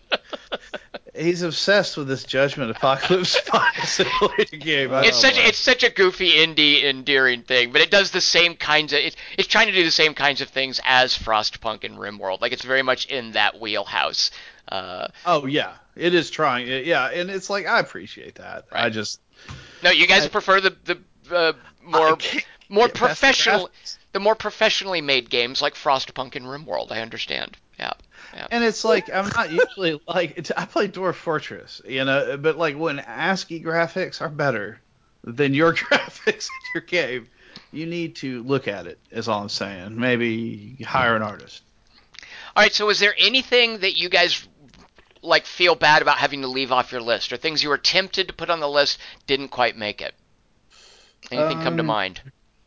He's obsessed with this Judgment Apocalypse simulator game. I it's such know. it's such a goofy indie endearing thing, but it does the same kinds of it's it's trying to do the same kinds of things as Frostpunk and RimWorld. Like it's very much in that wheelhouse. Uh, Oh yeah, it is trying. It- yeah, and it's like I appreciate that. I just no, you guys prefer the the uh, more more get professional the more professionally made games like Frostpunk and RimWorld. I understand. Yeah. Yeah. And it's like I'm not usually like it's, I play Dwarf Fortress, you know, but like when ASCII graphics are better than your graphics in your game, you need to look at it. Is all I'm saying. Maybe hire an artist. All right. So, is there anything that you guys like feel bad about having to leave off your list, or things you were tempted to put on the list didn't quite make it? Anything come to Um, mind?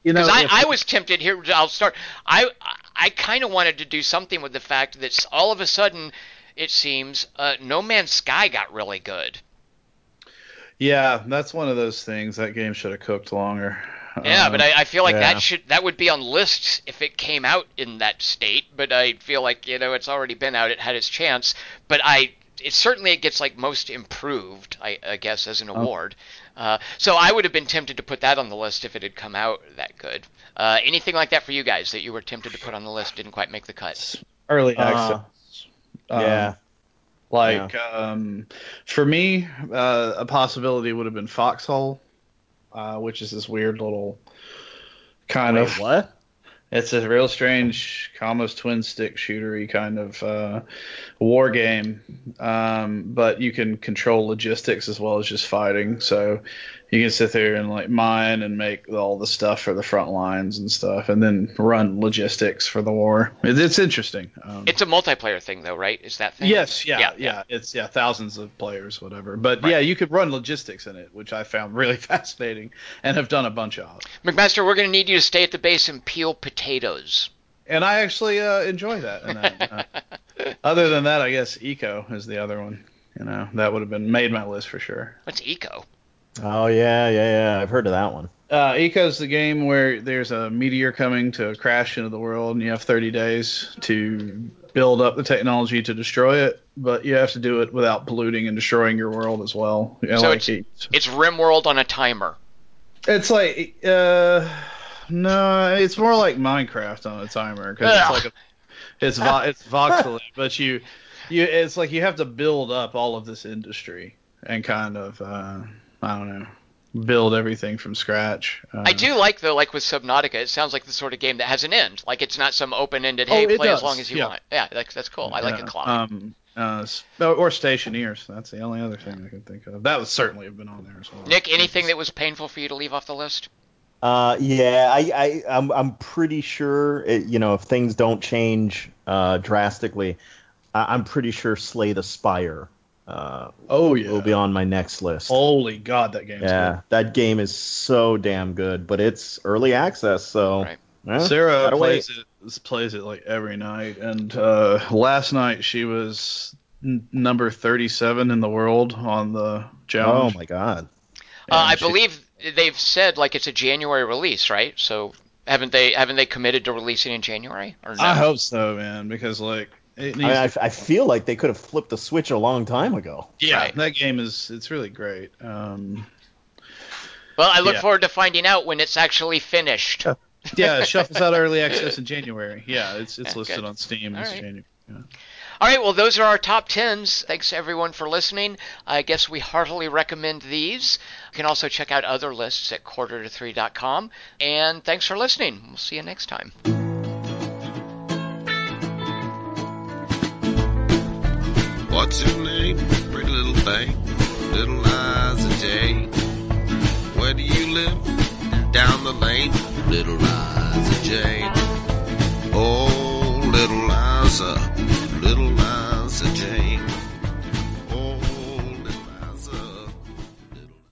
You know, if- I, I was tempted here. I'll start. I I kind of wanted to do something with the fact that all of a sudden, it seems uh, No Man's Sky got really good. yeah, that's one of those things. That game should have cooked longer. Yeah, Um, but I, I feel like yeah. that should that would be on lists if it came out in that state. But I feel like you know it's already been out. It had its chance. But I it certainly it gets like most improved. I, I guess as an award. Uh, so I would have been tempted to put that on the list if it had come out that good. Uh, anything like that for you guys that you were tempted to put on the list didn't quite make the cut. early Uh, access. Um, yeah. Like um, for me, uh, a possibility would have been Foxhole, uh, which is this weird little kind Wait, of what? It's a real strange, almost twin stick shootery kind of uh, war game, um, but you can control logistics as well as just fighting. So you can sit there and like mine and make all the stuff for the front lines and stuff, and then run logistics for the war. It, it's interesting. Um, It's a multiplayer thing though, right? Is that thing? Yes, yeah, Yeah, yeah, It's yeah, thousands of players, whatever. But Right. yeah, you could run logistics in it, which I found really fascinating and have done a bunch of. McMaster, we're going to need you to stay at the base and peel potatoes. And I actually uh, enjoy that. And that, uh, other than that, I guess Eco is the other one. You know, that would have been made my list for sure. What's eco? Oh yeah, yeah, yeah. I've heard of that one. Uh, Eco is the game where there's a meteor coming to crash into the world, and you have 30 days to build up the technology to destroy it, but you have to do it without polluting and destroying your world as well. You know, So like it's- It's RimWorld on a timer. It's like, uh, no, it's more like Minecraft on a timer because it's like a, it's vo- it's voxel, but you, you, it's like you have to build up all of this industry and kind of, uh, I don't know, build everything from scratch. Uh, I do like though, like with Subnautica, it sounds like the sort of game that has an end. Like it's not some open-ended. Oh, Hey, it play as long as you yeah. want. Yeah, that's that's cool. I like yeah, a clock. Um, uh, s- or Stationeers. That's the only other thing I can think of. That would certainly have been on there as well. Nick, anything that was painful for you to leave off the list? Uh, yeah, I, I, I'm, I'm pretty sure, it, you know, if things don't change uh, drastically, I, I'm pretty sure Slay the Spire uh, Oh yeah. It will be on my next list. Holy God, that game's yeah, that game is so damn good, but it's early access, so Right. yeah, Sarah gotta plays it plays it like every night, and uh, last night she was n- number 37 in the world on the challenge. Oh my god. Uh, I she- believe they've said like it's a January release, right? So haven't they haven't they committed to releasing in January or no? I hope so, man, because like it I, mean, I, I feel like they could have flipped the switch a long time ago. yeah, Right. that game is it's really great. Um, Well, I look Yeah. forward to finding out when it's actually finished. yeah, it shuffles out early access in January. Yeah, it's it's Yeah, listed good. on Steam All as right. January. Yeah. All right, well, those are our top tens. Thanks everyone for listening. I guess we heartily recommend these. You can also check out other lists at quarter to three.com. And thanks for listening. We'll see you next time. What's your name? Pretty little thing. Little Liza Jane. Where do you live? Down the lane. Little Liza Jane. Oh, little Liza.